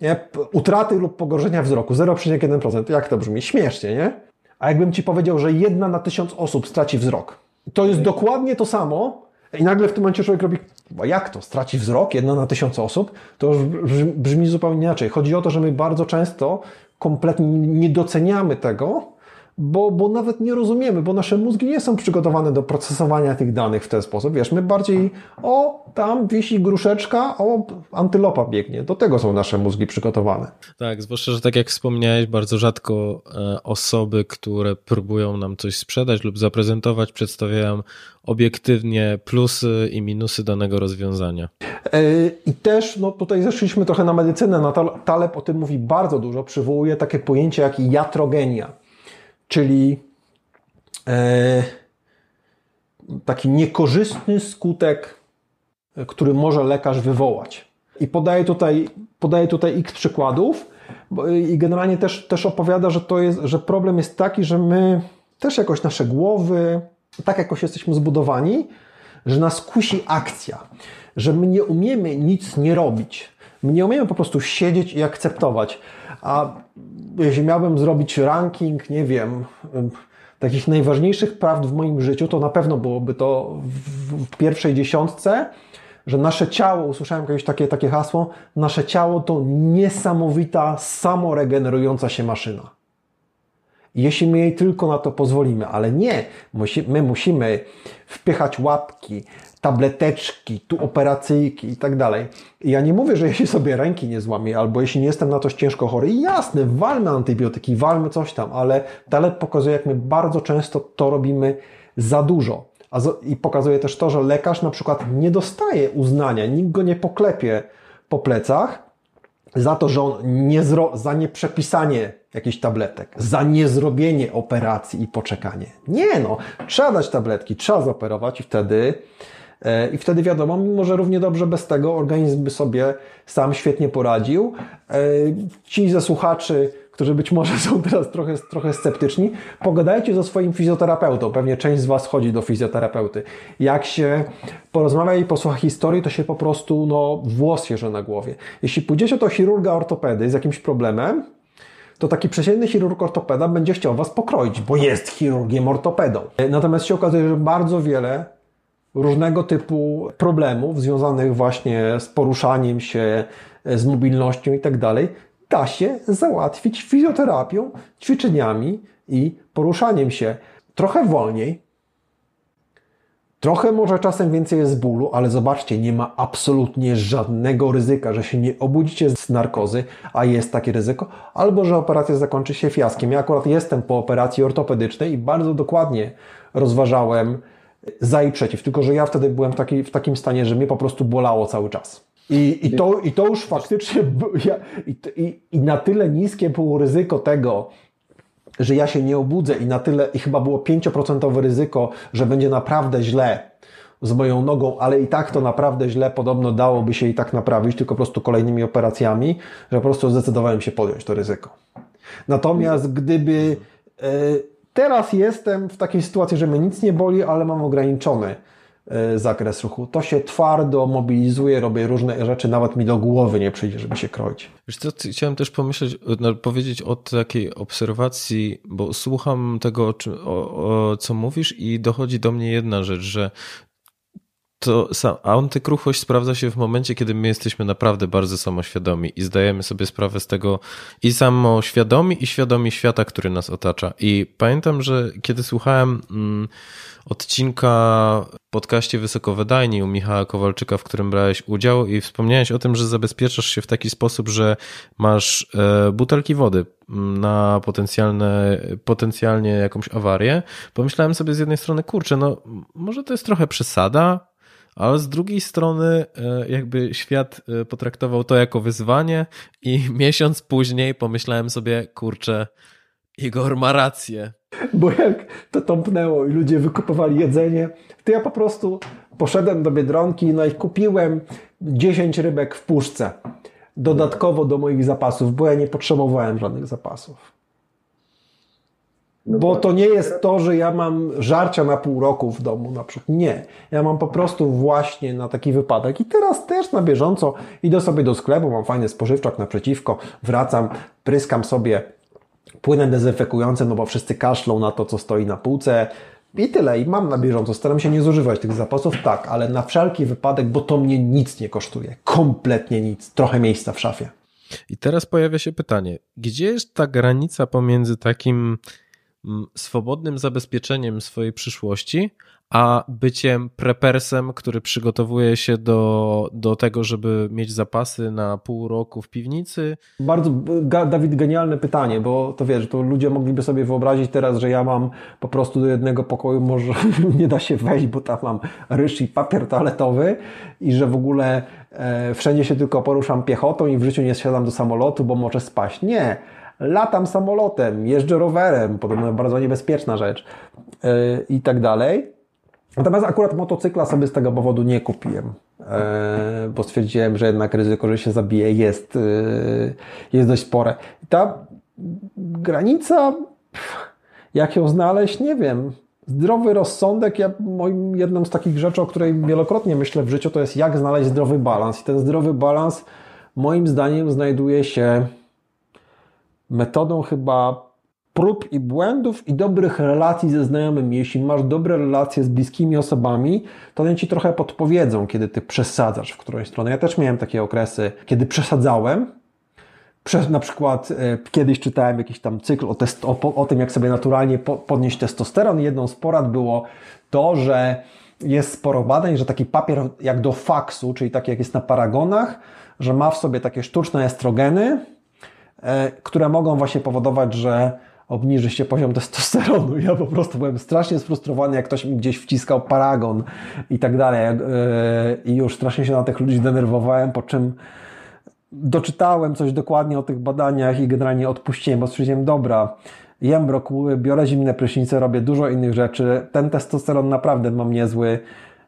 Nie? Utraty lub pogorszenia wzroku 0,1%. Jak to brzmi? Śmiesznie, nie? A jakbym Ci powiedział, że jedna na tysiąc osób straci wzrok. To jest dokładnie to samo i nagle w tym momencie człowiek robi, jak to, straci wzrok jedna na tysiąc osób? To już brzmi zupełnie inaczej. Chodzi o to, że my bardzo często kompletnie nie doceniamy tego, bo, bo nawet nie rozumiemy, bo nasze mózgi nie są przygotowane do procesowania tych danych w ten sposób. Wiesz, my bardziej, o, tam wisi gruszeczka, o, antylopa biegnie. Do tego są nasze mózgi przygotowane. Tak, zwłaszcza, że tak jak wspomniałeś, bardzo rzadko e, osoby, które próbują nam coś sprzedać lub zaprezentować, przedstawiają obiektywnie plusy i minusy danego rozwiązania. E, I też, no tutaj zeszliśmy trochę na medycynę, Taleb o tym mówi bardzo dużo, przywołuje takie pojęcie jak jatrogenia czyli e, taki niekorzystny skutek, który może lekarz wywołać. I podaję tutaj, podaję tutaj x przykładów i generalnie też, też opowiada, że, to jest, że problem jest taki, że my też jakoś nasze głowy, tak jakoś jesteśmy zbudowani, że nas kusi akcja, że my nie umiemy nic nie robić. My nie umiemy po prostu siedzieć i akceptować. A jeśli miałbym zrobić ranking, nie wiem, takich najważniejszych prawd w moim życiu, to na pewno byłoby to w pierwszej dziesiątce, że nasze ciało, usłyszałem jakieś takie, takie hasło, nasze ciało to niesamowita, samoregenerująca się maszyna. Jeśli my jej tylko na to pozwolimy, ale nie, my musimy wpychać łapki, tableteczki, tu operacyjki i tak dalej. Ja nie mówię, że jeśli sobie ręki nie złamię, albo jeśli nie jestem na to ciężko chory, jasne, walmy antybiotyki, walmy coś tam, ale talent pokazuje, jak my bardzo często to robimy za dużo. I pokazuje też to, że lekarz na przykład nie dostaje uznania, nikt go nie poklepie po plecach za to, że on nie zro, za nieprzepisanie jakichś tabletek, za niezrobienie operacji i poczekanie. Nie no, trzeba dać tabletki, trzeba zoperować i wtedy I wtedy wiadomo, mimo że równie dobrze bez tego organizm by sobie sam świetnie poradził. E, ci ze słuchaczy, którzy być może są teraz trochę, trochę sceptyczni, pogadajcie ze swoim fizjoterapeutą. Pewnie część z Was chodzi do fizjoterapeuty. Jak się porozmawia i posłucha historii, to się po prostu no, włos jeże na głowie. Jeśli pójdziecie do chirurga ortopedy z jakimś problemem, to taki przeciętny chirurg ortopeda będzie chciał Was pokroić, bo jest chirurgiem ortopedą. E, natomiast się okazuje, że bardzo wiele różnego typu problemów związanych właśnie z poruszaniem się, z mobilnością i tak dalej, da się załatwić fizjoterapią, ćwiczeniami i poruszaniem się trochę wolniej. Trochę może czasem więcej jest bólu, ale zobaczcie, nie ma absolutnie żadnego ryzyka, że się nie obudzicie z narkozy, a jest takie ryzyko, albo że operacja zakończy się fiaskiem. Ja akurat jestem po operacji ortopedycznej i bardzo dokładnie rozważałem za i przeciw, tylko że ja wtedy byłem w, taki, w takim stanie, że mnie po prostu bolało cały czas. I, i, to, i to już faktycznie, (laughs) ja, i, i, i na tyle niskie było ryzyko tego, że ja się nie obudzę i na tyle, i chyba było 5% ryzyko, że będzie naprawdę źle z moją nogą, ale i tak to naprawdę źle podobno dałoby się i tak naprawić, tylko po prostu kolejnymi operacjami, że po prostu zdecydowałem się podjąć to ryzyko. Natomiast gdyby yy, Teraz jestem w takiej sytuacji, że mnie nic nie boli, ale mam ograniczony e, zakres ruchu. To się twardo mobilizuje, robię różne rzeczy, nawet mi do głowy nie przyjdzie, żeby się kroić. Wiesz co, chciałem też pomyśleć, no, powiedzieć o takiej obserwacji, bo słucham tego, o, o, co mówisz i dochodzi do mnie jedna rzecz, że to antykruchość sprawdza się w momencie, kiedy my jesteśmy naprawdę bardzo samoświadomi i zdajemy sobie sprawę z tego i samoświadomi, i świadomi świata, który nas otacza. I pamiętam, że kiedy słuchałem mm, odcinka w podcaście Wysokowydajni u Michała Kowalczyka, w którym brałeś udział i wspomniałeś o tym, że zabezpieczasz się w taki sposób, że masz e, butelki wody mm, na potencjalne, potencjalnie jakąś awarię. Pomyślałem sobie z jednej strony, kurczę, no może to jest trochę przesada, ale z drugiej strony e, jakby świat e, potraktował to jako wyzwanie i (laughs) miesiąc później pomyślałem sobie, kurczę, Igor ma rację. Bo jak to tąpnęło i ludzie wykupowali jedzenie, to ja po prostu poszedłem do Biedronki no i kupiłem 10 rybek w puszce. Dodatkowo do moich zapasów, bo ja nie potrzebowałem żadnych zapasów. No bo to nie jest to, że ja mam żarcia na pół roku w domu na przykład. Nie. Ja mam po prostu właśnie na taki wypadek. I teraz też na bieżąco idę sobie do sklepu, mam fajny spożywczak naprzeciwko, wracam, pryskam sobie płynem dezynfekującym, no bo wszyscy kaszlą na to, co stoi na półce. I tyle. I mam na bieżąco. Staram się nie zużywać tych zapasów, tak, ale na wszelki wypadek, bo to mnie nic nie kosztuje. Kompletnie nic. Trochę miejsca w szafie. I teraz pojawia się pytanie, gdzie jest ta granica pomiędzy takim swobodnym zabezpieczeniem swojej przyszłości, a byciem prepersem, który przygotowuje się do, do tego, żeby mieć zapasy na pół roku w piwnicy? Bardzo, Dawid, genialne pytanie, bo to wiesz, to ludzie mogliby sobie wyobrazić teraz, że ja mam po prostu do jednego pokoju, może (laughs) nie da się wejść, bo tam mam ryż i papier toaletowy i że w ogóle e, wszędzie się tylko poruszam piechotą i w życiu nie siadam do samolotu, bo może spaść. Nie latam samolotem, jeżdżę rowerem, podobno bardzo niebezpieczna rzecz yy, i tak dalej. Natomiast akurat motocykla sobie z tego powodu nie kupiłem, yy, bo stwierdziłem, że jednak ryzyko, że się zabije jest, yy, jest dość spore. ta granica, jak ją znaleźć, nie wiem. Zdrowy rozsądek, ja, moim jedną z takich rzeczy, o której wielokrotnie myślę w życiu, to jest jak znaleźć zdrowy balans. I ten zdrowy balans, moim zdaniem, znajduje się metodą chyba prób i błędów i dobrych relacji ze znajomymi. Jeśli masz dobre relacje z bliskimi osobami, to one ci trochę podpowiedzą, kiedy ty przesadzasz w którąś stronę. Ja też miałem takie okresy, kiedy przesadzałem. na przykład e, kiedyś czytałem jakiś tam cykl o, test, o, o tym, jak sobie naturalnie po, podnieść testosteron. Jedną z porad było to, że jest sporo badań, że taki papier jak do faksu, czyli taki jak jest na paragonach, że ma w sobie takie sztuczne estrogeny, które mogą właśnie powodować, że obniży się poziom testosteronu. (laughs) Ja po prostu byłem strasznie sfrustrowany, jak ktoś mi gdzieś wciskał paragon i tak dalej. E, I już strasznie się na tych ludzi denerwowałem, po czym doczytałem coś dokładnie o tych badaniach i generalnie odpuściłem, bo stwierdziłem, dobra, jem brokuły, biorę zimne prysznice, robię dużo innych rzeczy. Ten testosteron naprawdę mam niezły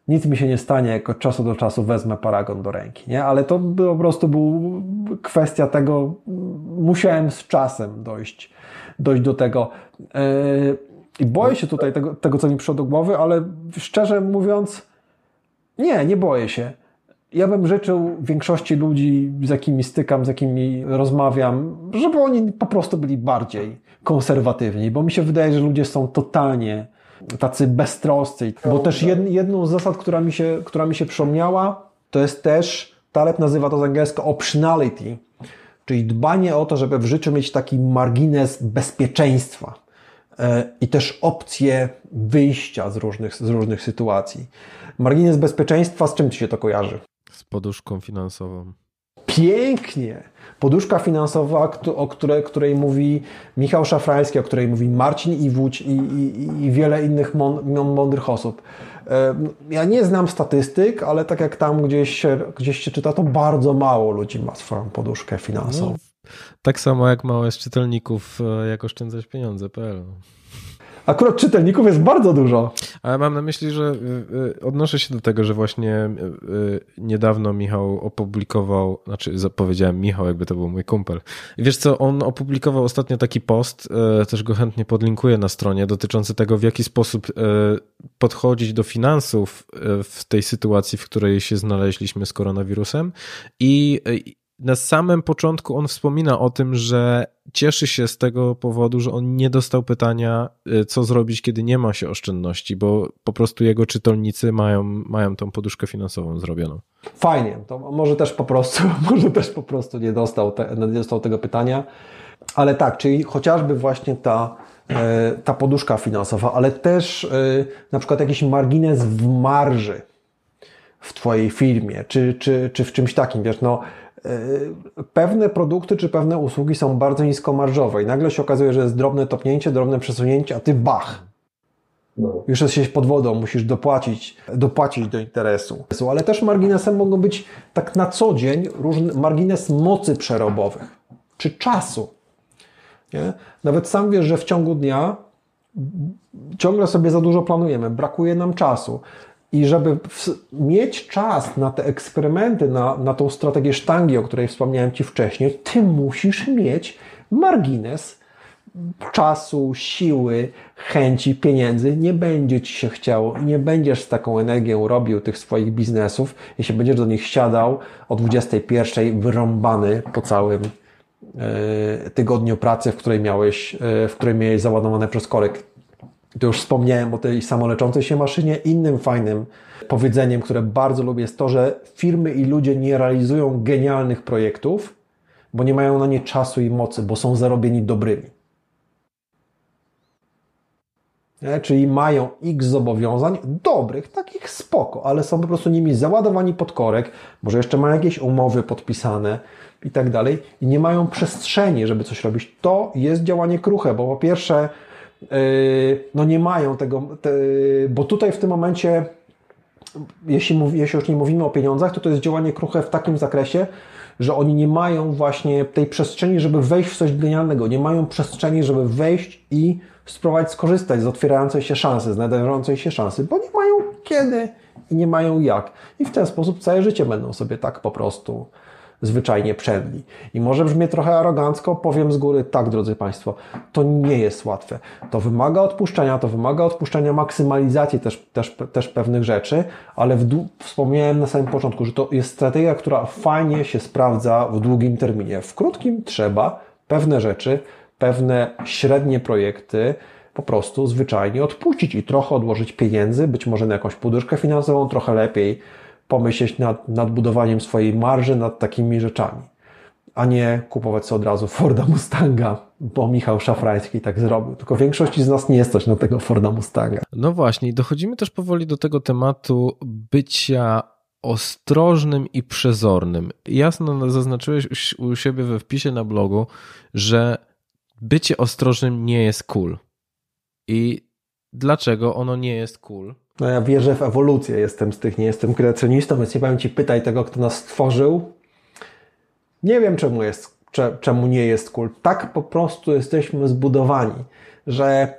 nic mi się nie stanie, jak od czasu do czasu wezmę paragon do ręki, nie? Ale to po prostu był kwestia tego, musiałem z czasem dojść, dojść do tego. Yy, I boję się tutaj tego, tego, co mi przyszło do głowy, ale szczerze mówiąc, nie, nie boję się. Ja bym życzył większości ludzi, z jakimi stykam, z jakimi rozmawiam, żeby oni po prostu byli bardziej konserwatywni, bo mi się wydaje, że ludzie są totalnie tacy beztroscy. Bo też jedną z zasad, która mi, się, która mi się przypomniała, to jest też, Taleb nazywa to z angielskiego optionality, czyli dbanie o to, żeby w życiu mieć taki margines bezpieczeństwa e, i też opcje wyjścia z różnych, z różnych sytuacji. Margines bezpieczeństwa, z czym Ci się to kojarzy? Z poduszką finansową. Pięknie! Poduszka finansowa, o której, której mówi Michał Szafrański, o której mówi Marcin Iwódź i, i, i wiele innych mądrych osób. Ja nie znam statystyk, ale tak jak tam gdzieś gdzieś się czyta, to bardzo mało ludzi ma swoją poduszkę finansową. No, tak samo jak mało jest czytelników, e, jak oszczędzać pieniądze.pl. Akurat czytelników jest bardzo dużo. Ale mam na myśli, że y, y, odnoszę się do tego, że właśnie y, niedawno Michał opublikował, znaczy powiedziałem Michał, jakby to był mój kumpel. Wiesz co, on opublikował ostatnio taki post, też go chętnie podlinkuję na stronie, dotyczący tego, w jaki sposób podchodzić do finansów w tej sytuacji, w której się znaleźliśmy z koronawirusem. I na samym początku on wspomina o tym, że cieszy się z tego powodu, że on nie dostał pytania, y, co zrobić, kiedy nie ma się oszczędności, bo po prostu jego czytelnicy mają, mają tą poduszkę finansową zrobioną. Fajnie, to może też po prostu, (laughs) może też po prostu nie dostał, te, nie dostał tego pytania, ale tak, czyli chociażby właśnie ta, e, ta poduszka finansowa, ale też e, na przykład jakiś margines w marży w Twojej firmie, czy, czy, czy w czymś takim, wiesz, no E, pewne produkty czy pewne usługi są bardzo niskomarżowe i nagle się okazuje, że jest drobne topnięcie, drobne przesunięcie, a ty bach! No. Już jesteś pod wodą, musisz dopłacić, dopłacić do interesu. Ale też marginesem mogą być tak na co dzień różny margines mocy przerobowych czy czasu. Nie? Nawet sam wiesz, że w ciągu dnia ciągle sobie za dużo planujemy, brakuje nam czasu. I żeby mieć czas na te eksperymenty, na, na tą strategię sztangi, o której wspomniałem Ci wcześniej, Ty musisz mieć margines czasu, siły, chęci, pieniędzy. Nie będzie Ci się chciało nie będziesz z taką energią robił tych swoich biznesów, jeśli będziesz do nich siadał o 21 wyrąbany po całym e, tygodniu pracy, w której miałeś, e, w której miałeś załadowane przez korek to już wspomniałem o tej samoleczącej się maszynie. Innym fajnym powiedzeniem, które bardzo lubię, jest to, że firmy i ludzie nie realizują genialnych projektów, bo nie mają na nie czasu i mocy, bo są zarobieni dobrymi. Nie? Czyli mają x zobowiązań, dobrych, takich spoko, ale są po prostu nimi załadowani pod korek, może jeszcze mają jakieś umowy podpisane i tak dalej, i nie mają przestrzeni, żeby coś robić. To jest działanie kruche, bo po pierwsze, no nie mają tego, te, bo tutaj w tym momencie, jeśli, mów, jeśli już nie mówimy o pieniądzach, to to jest działanie kruche w takim zakresie, że oni nie mają właśnie tej przestrzeni, żeby wejść w coś genialnego, nie mają przestrzeni, żeby wejść i spróbować skorzystać z otwierającej się szansy, znajdującej się szansy, bo nie mają kiedy i nie mają jak. I w ten sposób całe życie będą sobie tak po prostu zwyczajnie przedli. I może brzmi trochę arogancko, powiem z góry, tak drodzy Państwo, to nie jest łatwe. To wymaga odpuszczenia, to wymaga odpuszczenia maksymalizacji też, też, też pewnych rzeczy, ale w, wspomniałem na samym początku, że to jest strategia, która fajnie się sprawdza w długim terminie. W krótkim trzeba pewne rzeczy, pewne średnie projekty, po prostu zwyczajnie odpuścić i trochę odłożyć pieniędzy, być może na jakąś poduszkę finansową, trochę lepiej pomyśleć nad, nad budowaniem swojej marży, nad takimi rzeczami, a nie kupować sobie od razu Forda Mustanga, bo Michał Szafrański tak zrobił. Tylko większości z nas nie jest coś na tego Forda Mustanga. No właśnie, dochodzimy też powoli do tego tematu bycia ostrożnym i przezornym. Jasno zaznaczyłeś u siebie we wpisie na blogu, że bycie ostrożnym nie jest cool. I dlaczego ono nie jest cool? No ja wierzę w ewolucję, jestem z tych, nie jestem kreacjonistą, więc nie powiem Ci pytaj tego, kto nas stworzył. Nie wiem, czemu, jest, czemu nie jest cool. Tak po prostu jesteśmy zbudowani, że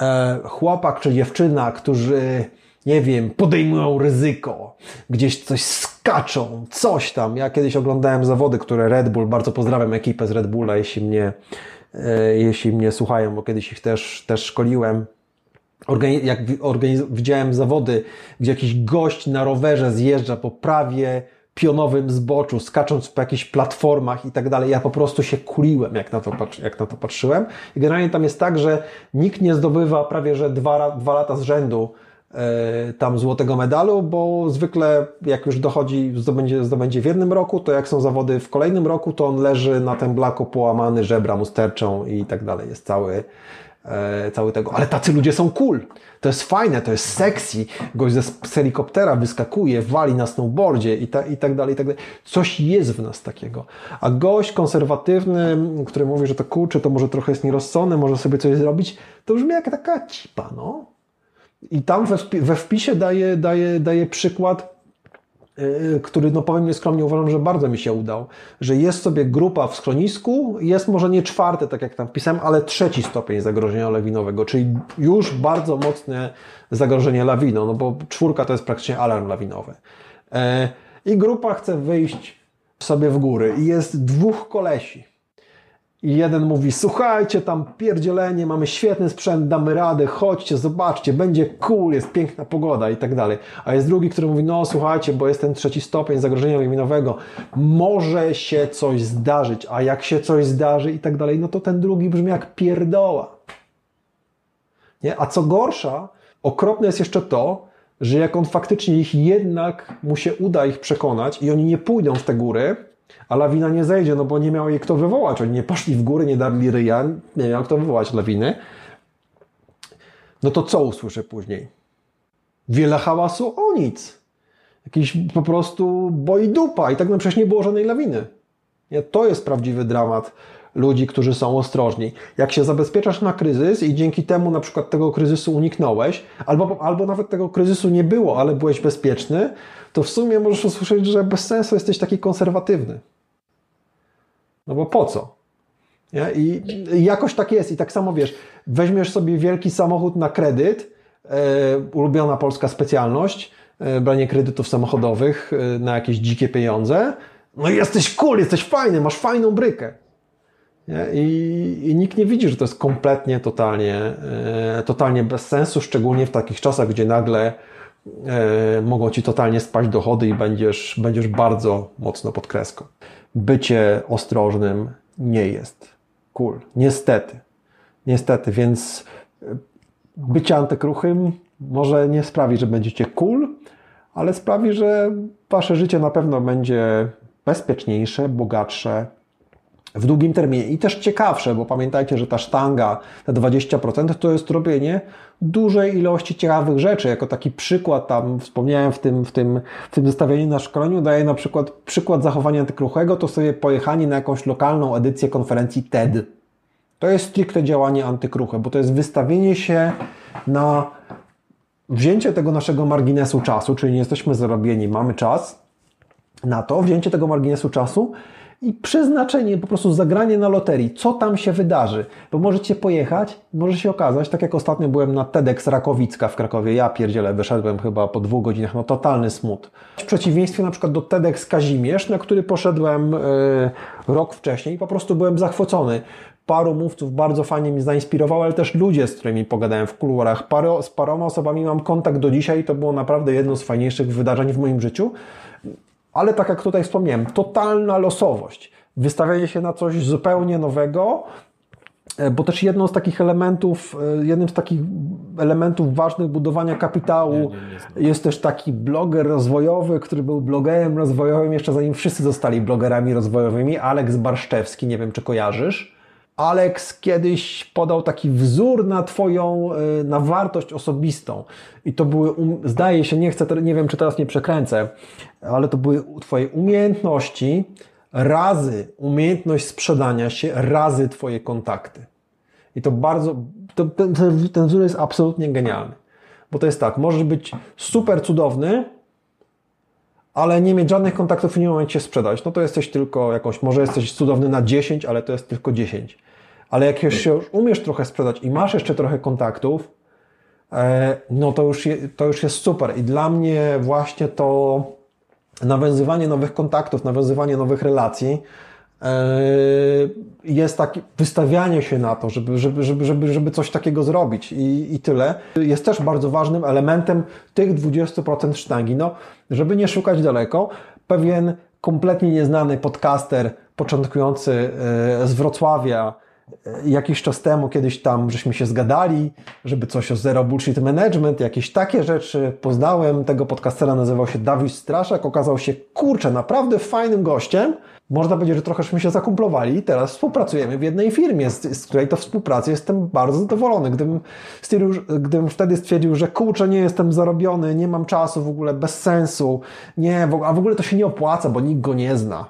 e, chłopak czy dziewczyna, którzy, nie wiem, podejmują ryzyko, gdzieś coś skaczą, coś tam. Ja kiedyś oglądałem zawody, które Red Bull, bardzo pozdrawiam ekipę z Red Bulla, jeśli mnie, e, jeśli mnie słuchają, bo kiedyś ich też, też szkoliłem Organiz jak organiz widziałem zawody, gdzie jakiś gość na rowerze zjeżdża po prawie pionowym zboczu, skacząc po jakichś platformach i tak dalej. Ja po prostu się kuliłem, jak na to, jak na to patrzyłem. I generalnie tam jest tak, że nikt nie zdobywa prawie że dwa, dwa lata z rzędu e, tam złotego medalu, bo zwykle jak już dochodzi, zdobędzie, zdobędzie w jednym roku, to jak są zawody w kolejnym roku, to on leży na tym blaku połamany, żebra mu sterczą i tak dalej. Jest cały, e, cały tego. Ale tacy ludzie są cool. To jest fajne, to jest sexy. Gość ze, helikoptera wyskakuje, wali na snowboardzie i, ta, i tak dalej, i tak dalej. Coś jest w nas takiego. A gość konserwatywny, który mówi, że to kurczę, to może trochę jest nierozsądne, może sobie coś zrobić, to brzmi jak taka cipa, no. I tam we, wpisie daje, daje, daje przykład który, no powiem nieskromnie, uważam, że bardzo mi się udał, że jest sobie grupa w schronisku, jest może nie czwarty, tak jak tam pisałem, ale trzeci stopień zagrożenia lawinowego, czyli już bardzo mocne zagrożenie lawiną, no bo czwórka to jest praktycznie alarm lawinowy. E, I grupa chce wyjść sobie w góry i jest dwóch kolesi. I jeden mówi, słuchajcie, tam pierdzielenie, mamy świetny sprzęt, damy radę, chodźcie, zobaczcie, będzie cool, jest piękna pogoda i tak dalej. A jest drugi, który mówi, no słuchajcie, bo jest ten trzeci stopień zagrożenia eliminowego, może się coś zdarzyć, a jak się coś zdarzy i tak dalej, no to ten drugi brzmi jak pierdoła. Nie? A co gorsza, okropne jest jeszcze to, że jak on faktycznie ich jednak mu się uda ich przekonać i oni nie pójdą w te góry, a lawina nie zejdzie, no bo nie miał jej kto wywołać. Oni nie poszli w góry, nie dali ryja, nie miał kto wywołać lawiny. No to co usłyszę później? Wiele hałasu o nic. Jakiś po prostu boi dupa i tak no przecież nie było żadnej lawiny. Nie? To jest prawdziwy dramat ludzi, którzy są ostrożni. Jak się zabezpieczasz na kryzys i dzięki temu na przykład tego kryzysu uniknąłeś, albo, albo nawet tego kryzysu nie było, ale byłeś bezpieczny, to w sumie możesz usłyszeć, że bez sensu jesteś taki konserwatywny. No bo po co? Nie? I, jakoś tak jest. I tak samo wiesz, weźmiesz sobie wielki samochód na kredyt, e, ulubiona polska specjalność, e, branie kredytów samochodowych e, na jakieś dzikie pieniądze. No i jesteś cool, jesteś fajny, masz fajną brykę. I, I, nikt nie widzi, że to jest kompletnie, totalnie, e, totalnie bez sensu, szczególnie w takich czasach, gdzie nagle e, mogą ci totalnie spaść dochody i będziesz, będziesz bardzo mocno pod kreską. Bycie ostrożnym nie jest cool. Niestety. Niestety, więc e, bycie antykruchym może nie sprawi, że będziecie cool, ale sprawi, że wasze życie na pewno będzie bezpieczniejsze, bogatsze, w długim terminie i też ciekawsze, bo pamiętajcie, że ta sztanga, te 20% to jest robienie dużej ilości ciekawych rzeczy. Jako taki przykład tam wspomniałem w tym, w tym, w tym zestawieniu na szkoleniu, daję na przykład przykład zachowania antykruchego, to sobie pojechanie na jakąś lokalną edycję konferencji TED. To jest stricte działanie antykruche, bo to jest wystawienie się na wzięcie tego naszego marginesu czasu, czyli nie jesteśmy zarobieni, mamy czas na to, wzięcie tego marginesu czasu i przeznaczenie, po prostu zagranie na loterii, co tam się wydarzy. Bo możecie pojechać, może się okazać, tak jak ostatnio byłem na TEDx Rakowicka w Krakowie, ja pierdzielę, wyszedłem chyba po dwóch godzinach, no totalny smut. W przeciwieństwie na przykład do TEDx Kazimierz, na który poszedłem yy, rok wcześniej po prostu byłem zachwycony. Paru mówców bardzo fajnie mi zainspirowało, ale też ludzie, z którymi pogadałem w kuluarach. Z paroma osobami mam kontakt do dzisiaj i to było naprawdę jedno z fajniejszych wydarzeń w moim życiu. Ale tak jak tutaj wspomniałem, totalna losowość, wystawianie się na coś zupełnie nowego, e, bo też jedną z takich elementów, e, jednym z takich elementów ważnych budowania kapitału nie, nie, nie jest też taki bloger rozwojowy, który był blogerem rozwojowym jeszcze zanim wszyscy zostali blogerami rozwojowymi, Aleks Barszczewski, nie wiem czy kojarzysz. Alex kiedyś podał taki wzór na Twoją, e, na wartość osobistą. I to były, um, zdaje się, nie chcę, nie wiem czy teraz nie przekręcę, ale to były Twoje umiejętności razy umiejętność sprzedania się, razy Twoje kontakty. I to bardzo, to, ten, ten wzór jest absolutnie genialny. Bo to jest tak, możesz być super cudowny, ale nie mieć żadnych kontaktów i nie umieć się sprzedać. No to jesteś tylko jakąś, może jesteś cudowny na 10, ale to jest tylko 10. Ale jak już się umiesz trochę sprzedać i masz jeszcze trochę kontaktów, e, no to już, je, to już jest super. I dla mnie właśnie to nawiązywanie nowych kontaktów, nawiązywanie nowych relacji e, jest takie wystawianie się na to, żeby, żeby, żeby, żeby, żeby coś takiego zrobić i, i tyle. Jest też bardzo ważnym elementem tych 20% sztangi. No, żeby nie szukać daleko, pewien kompletnie nieznany podcaster początkujący e, z Wrocławia, jakiś czas temu, kiedyś tam żeśmy się zgadali, żeby coś o Zero Bullshit Management, jakieś takie rzeczy. Poznałem tego podcastera, nazywał się Dawid Straszak, okazał się, kurczę, naprawdę fajnym gościem. Można powiedzieć, że trochęśmy się zakumplowali i teraz współpracujemy w jednej firmie, z, z której to współpracy jestem bardzo zadowolony. Gdybym, stwierdził, gdybym wtedy stwierdził, że kurczę, nie jestem zarobiony, nie mam czasu w ogóle, bez sensu, nie, a w ogóle to się nie opłaca, bo nikt go nie zna.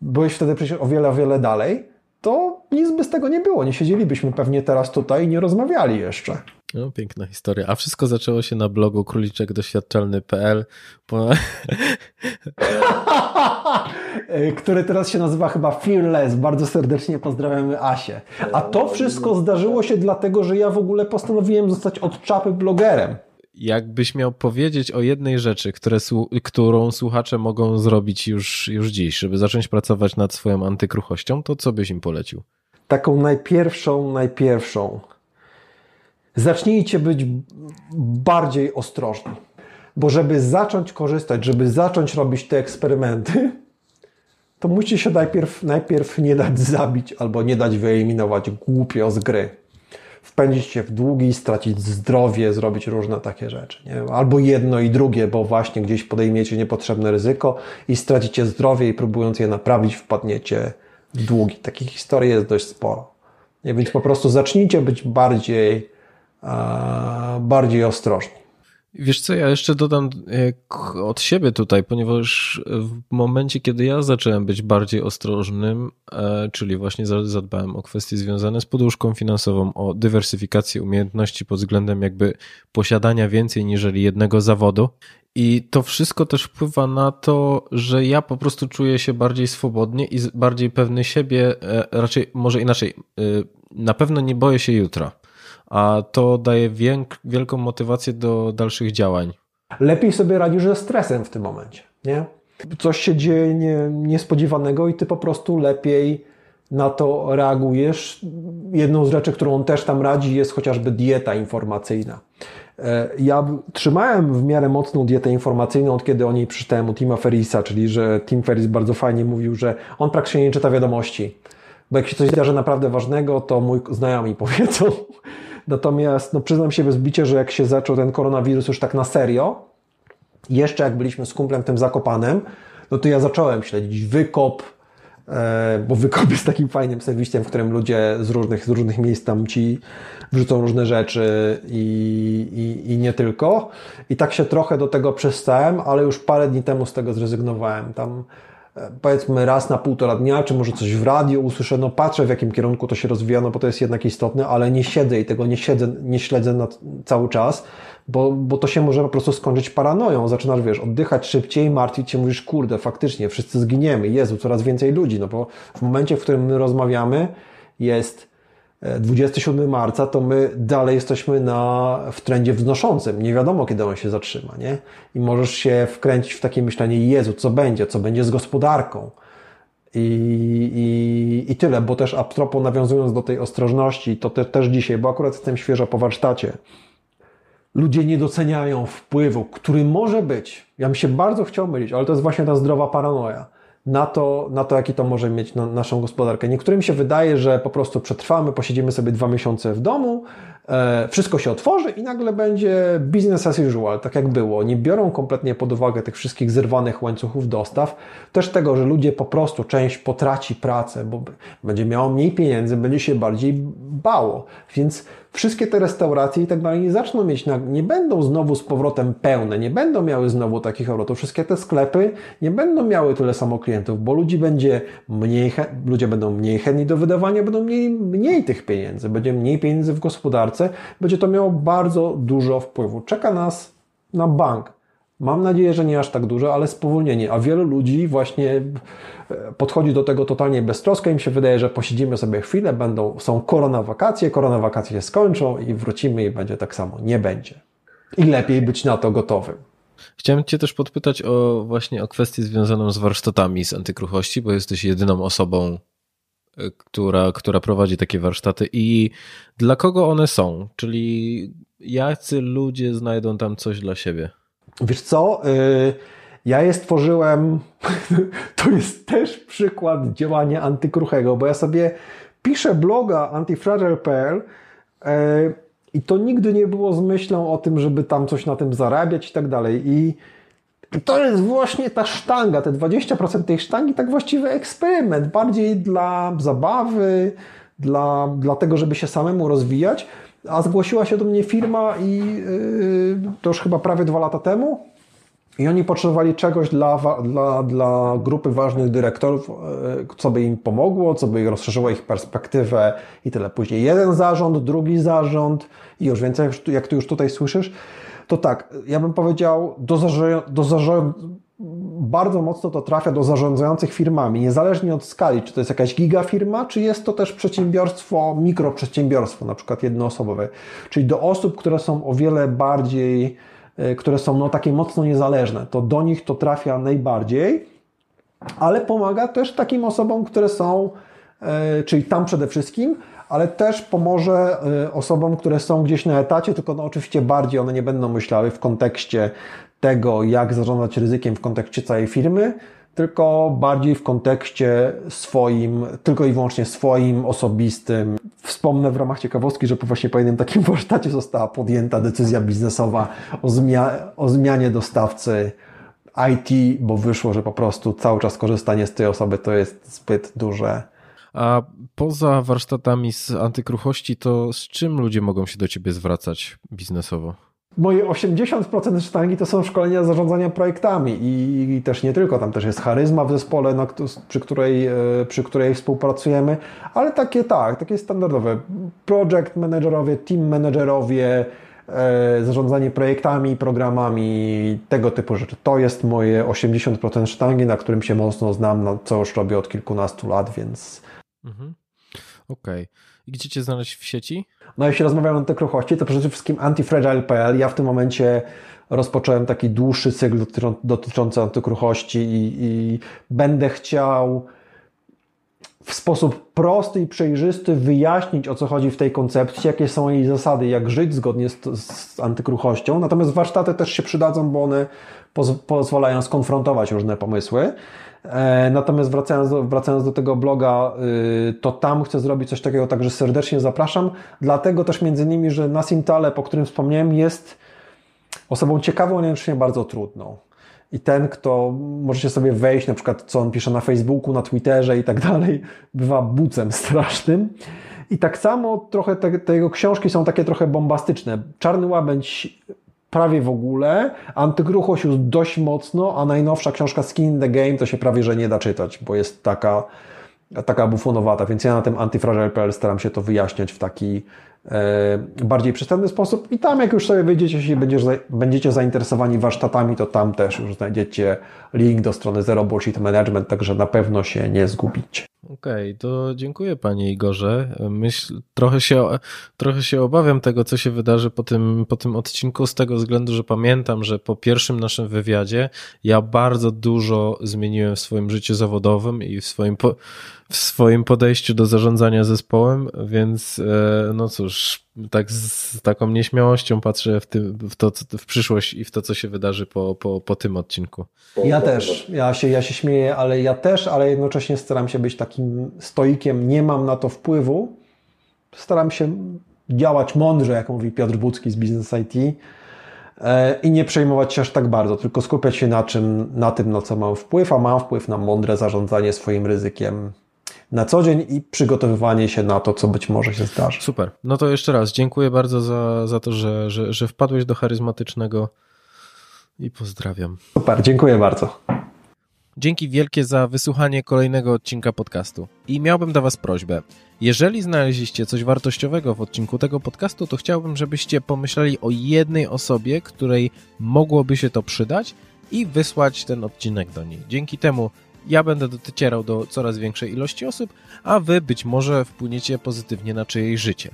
Byłeś wtedy przecież o wiele, o wiele dalej to nic by z tego nie było. Nie siedzielibyśmy pewnie teraz tutaj i nie rozmawiali jeszcze. No, piękna historia. A wszystko zaczęło się na blogu króliczekdoświadczalny.pl po... (laughs) który teraz się nazywa chyba Fearless. Bardzo serdecznie pozdrawiamy Asię. A to wszystko zdarzyło się dlatego, że ja w ogóle postanowiłem zostać od czapy blogerem. Jakbyś miał powiedzieć o jednej rzeczy, które, którą słuchacze mogą zrobić już, już dziś, żeby zacząć pracować nad swoją antykruchością, to co byś im polecił? Taką najpierwszą, najpierwszą. Zacznijcie być bardziej ostrożni. Bo żeby zacząć korzystać, żeby zacząć robić te eksperymenty, to musicie się najpierw, najpierw nie dać zabić albo nie dać wyeliminować głupio z gry wpędzić się w długi, stracić zdrowie, zrobić różne takie rzeczy. Nie? Albo jedno i drugie, bo właśnie gdzieś podejmiecie niepotrzebne ryzyko i stracicie zdrowie i próbując je naprawić, wpadniecie w długi. Takich historii jest dość sporo. Nie? Więc po prostu zacznijcie być bardziej, bardziej ostrożni. Wiesz co, ja jeszcze dodam od siebie tutaj, ponieważ w momencie, kiedy ja zacząłem być bardziej ostrożnym, e, czyli właśnie zadbałem o kwestie związane z poduszką finansową, o dywersyfikację umiejętności pod względem jakby posiadania więcej niżeli jednego zawodu. I to wszystko też wpływa na to, że ja po prostu czuję się bardziej swobodnie i bardziej pewny siebie, e, raczej może inaczej, e, na pewno nie boję się jutra a to daje wielką motywację do dalszych działań. Lepiej sobie radzisz ze stresem w tym momencie, nie? Coś się dzieje nie, niespodziewanego i ty po prostu lepiej na to reagujesz. Jedną z rzeczy, którą on też tam radzi, jest chociażby dieta informacyjna. E, ja trzymałem w miarę mocną dietę informacyjną, od kiedy o niej przeczytałem u Tima Ferrisa, czyli że Tim Ferris bardzo fajnie mówił, że on praktycznie nie czyta wiadomości. Bo jak się coś zdarzy naprawdę ważnego, to mój znajomi (laughs) powiedzą, Natomiast no, przyznam się bez bicia, że jak się zaczął ten koronawirus już tak na serio, jeszcze jak byliśmy z kumplem tym zakopanem, no to ja zacząłem śledzić wykop, e, bo wykop jest takim fajnym serwisem, w którym ludzie z różnych, z różnych miejsc tam ci wrzucą różne rzeczy i, i, i nie tylko. I tak się trochę do tego przestałem, ale już parę dni temu z tego zrezygnowałem. Tam powiedzmy raz na półtora dnia, czy może coś w radio usłyszę, no patrzę w jakim kierunku to się rozwija, no bo to jest jednak istotne, ale nie siedzę i tego nie siedzę, nie śledzę na cały czas, bo, bo to się może po prostu skończyć paranoją. Zaczynasz, wiesz, oddychać szybciej, martwić się, mówisz, kurde, faktycznie, wszyscy zginiemy, Jezu, coraz więcej ludzi, no bo w momencie, w którym my rozmawiamy, jest 27 marca, to my dalej jesteśmy na, w trendzie wznoszącym. Nie wiadomo, kiedy on się zatrzyma, nie? I możesz się wkręcić w takie myślenie, Jezu, co będzie, co będzie z gospodarką. I, i, i tyle, bo też a propos nawiązując do tej ostrożności, to te, też dzisiaj, bo akurat jestem świeżo po warsztacie, ludzie nie doceniają wpływu, który może być. Ja bym się bardzo chciał mylić, ale to jest właśnie ta zdrowa paranoja na to, na to jaki to może mieć na naszą gospodarkę. Niektórym się wydaje, że po prostu przetrwamy, posiedzimy sobie dwa miesiące w domu, e, wszystko się otworzy i nagle będzie business as usual, tak jak było. Nie biorą kompletnie pod uwagę tych wszystkich zerwanych łańcuchów dostaw, też tego, że ludzie po prostu część potraci pracę, bo będzie miało mniej pieniędzy, będzie się bardziej bało. Więc wszystkie te restauracje i tak dalej nie zaczną mieć, nie będą znowu z powrotem pełne, nie będą miały znowu takich obrotów. Wszystkie te sklepy nie będą miały tyle samo klientów, bo ludzi będzie mniej, ludzie będą mniej chętni do wydawania, będą mieli mniej tych pieniędzy, będzie mniej pieniędzy w gospodarce, będzie to miało bardzo dużo wpływu. Czeka nas na bank. Mam nadzieję, że nie aż tak dużo, ale spowolnienie. A wielu ludzi właśnie e, podchodzi do tego totalnie beztrosko. Im się wydaje, że posiedzimy sobie chwilę, będą, są korona wakacje, korona wakacje się skończą i wrócimy i będzie tak samo. Nie będzie. I lepiej być na to gotowym. Chciałem Cię też podpytać o właśnie o kwestię związaną z warsztatami z antykruchości, bo jesteś jedyną osobą, e, która, która prowadzi takie warsztaty i dla kogo one są? Czyli jacy ludzie znajdą tam coś dla siebie? Wiesz co? Y, ja je stworzyłem, (laughs) to jest też przykład działania antykruchego, bo ja sobie piszę bloga antifragile.pl y, i to nigdy nie było z myślą o tym, żeby tam coś na tym zarabiać i tak dalej. I to jest właśnie ta sztanga, te 20% tej sztangi, tak właściwy eksperyment, bardziej dla zabawy, dla, dla tego, żeby się samemu rozwijać. A zgłosiła się do mnie firma i yy, to już chyba prawie dwa lata temu. I oni potrzebowali czegoś dla, dla, dla grupy ważnych dyrektorów, yy, co by im pomogło, co by rozszerzyło ich perspektywę i tyle. Później jeden zarząd, drugi zarząd i już więcej, jak ty już tutaj słyszysz, to tak, ja bym powiedział, do, zarządu, do bardzo mocno to trafia do zarządzających firmami, niezależnie od skali, czy to jest jakaś gigafirma, czy jest to też przedsiębiorstwo, mikroprzedsiębiorstwo, na przykład jednoosobowe, czyli do osób, które są o wiele bardziej, e, które są no, takie mocno niezależne, to do nich to trafia najbardziej, ale pomaga też takim osobom, które są, e, czyli tam przede wszystkim, ale też pomoże e, osobom, które są gdzieś na etacie, tylko no oczywiście bardziej one nie będą myślały w kontekście tego, jak zarządzać ryzykiem w kontekście całej firmy, tylko bardziej w kontekście swoim, tylko i wyłącznie swoim osobistym. Wspomnę w ramach ciekawostki, że właśnie po jednym takim (laughs) warsztacie została podjęta decyzja biznesowa o, zmia o zmianie dostawcy IT, bo wyszło, że po prostu cały czas korzystanie z tej osoby to jest zbyt duże. A poza warsztatami z antykruchości, to z czym ludzie mogą się do Ciebie zwracać biznesowo? Moje 80% sztangi to są szkolenia zarządzania projektami i, też nie tylko, tam też jest charyzma w zespole, na, przy, której, e, przy której współpracujemy, ale takie tak, takie standardowe. Project managerowie, team managerowie, e, zarządzanie projektami, programami, tego typu rzeczy. To jest moje 80% sztangi, na którym się mocno znam, na co już robię od kilkunastu lat, więc... Mhm. Okej. Okay. Gdzie Cię znaleźć w sieci? No jeśli rozmawiamy o antykruchości, to przede wszystkim antifragile.pl. Ja w tym momencie rozpocząłem taki dłuższy cykl dotyczący antykruchości i, i będę chciał w sposób prosty i przejrzysty wyjaśnić, o co chodzi w tej koncepcji, jakie są jej zasady, jak żyć zgodnie z, z antykruchością. Natomiast warsztaty też się przydadzą, bo one poz pozwalają skonfrontować różne pomysły. E, natomiast wracając wracając do tego bloga, y, to tam chcę zrobić coś takiego, także serdecznie zapraszam. Dlatego też między innymi, że Nassim Taleb, o którym wspomniałem, jest osobą ciekawą, jednocześnie bardzo trudną. I ten, kto możecie sobie wejść, na przykład co on pisze na Facebooku, na Twitterze i tak dalej, bywa bucem strasznym. I tak samo trochę te, te jego książki są takie trochę bombastyczne. Czarny Łabędź prawie w ogóle, Antykruchość już dość mocno, a najnowsza książka Skin in the Game to się prawie, że nie da czytać, bo jest taka, taka bufonowata, więc ja na tym antifragile.pl staram się to wyjaśniać w taki bardziej przystępny sposób i tam jak już sobie wyjdziecie, jeśli będziecie, będziecie zainteresowani warsztatami, to tam też już znajdziecie link do strony Zero Bullshit Management, także na pewno się nie zgubicie. Okej, okay, to dziękuję Panie Igorze. Myśl, trochę, się, trochę się obawiam tego, co się wydarzy po tym, po tym odcinku, z tego względu, że pamiętam, że po pierwszym naszym wywiadzie ja bardzo dużo zmieniłem w swoim życiu zawodowym i w swoim, po, w swoim podejściu do zarządzania zespołem, więc e, no cóż, tak z taką nieśmiałością patrzę w, tym, w, to, w przyszłość i w to, co się wydarzy po, po, po tym odcinku. Ja też, ja się, ja się śmieję, ale ja też, ale jednocześnie staram się być takim stoikiem, nie mam na to wpływu. Staram się działać mądrze, jak mówi Piotr Budzki z Business IT e, i nie przejmować się aż tak bardzo, tylko skupiać się na, czym, na tym, na co mam wpływ, a mam wpływ na mądre zarządzanie swoim ryzykiem na co dzień i przygotowywanie się na to, co być może się zdarzy. Super. No to jeszcze raz dziękuję bardzo za, za to, że, że, że wpadłeś do charyzmatycznego i pozdrawiam. Super, dziękuję bardzo. Dzięki wielkie za wysłuchanie kolejnego odcinka podcastu. I miałbym do Was prośbę. Jeżeli znaleźliście coś wartościowego w odcinku tego podcastu, to chciałbym, żebyście pomyśleli o jednej osobie, której mogłoby się to przydać i wysłać ten odcinek do niej. Dzięki temu ja będę docierał do coraz większej ilości osób, a wy być może wpłyniecie pozytywnie na czyjeś życie.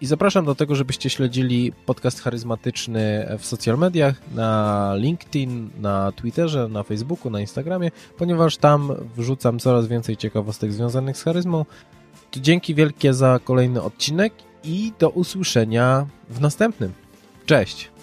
I zapraszam do tego, żebyście śledzili podcast charyzmatyczny w social mediach, na LinkedIn, na Twitterze, na Facebooku, na Instagramie, ponieważ tam wrzucam coraz więcej ciekawostek związanych z charyzmą. To dzięki wielkie za kolejny odcinek i do usłyszenia w następnym. Cześć!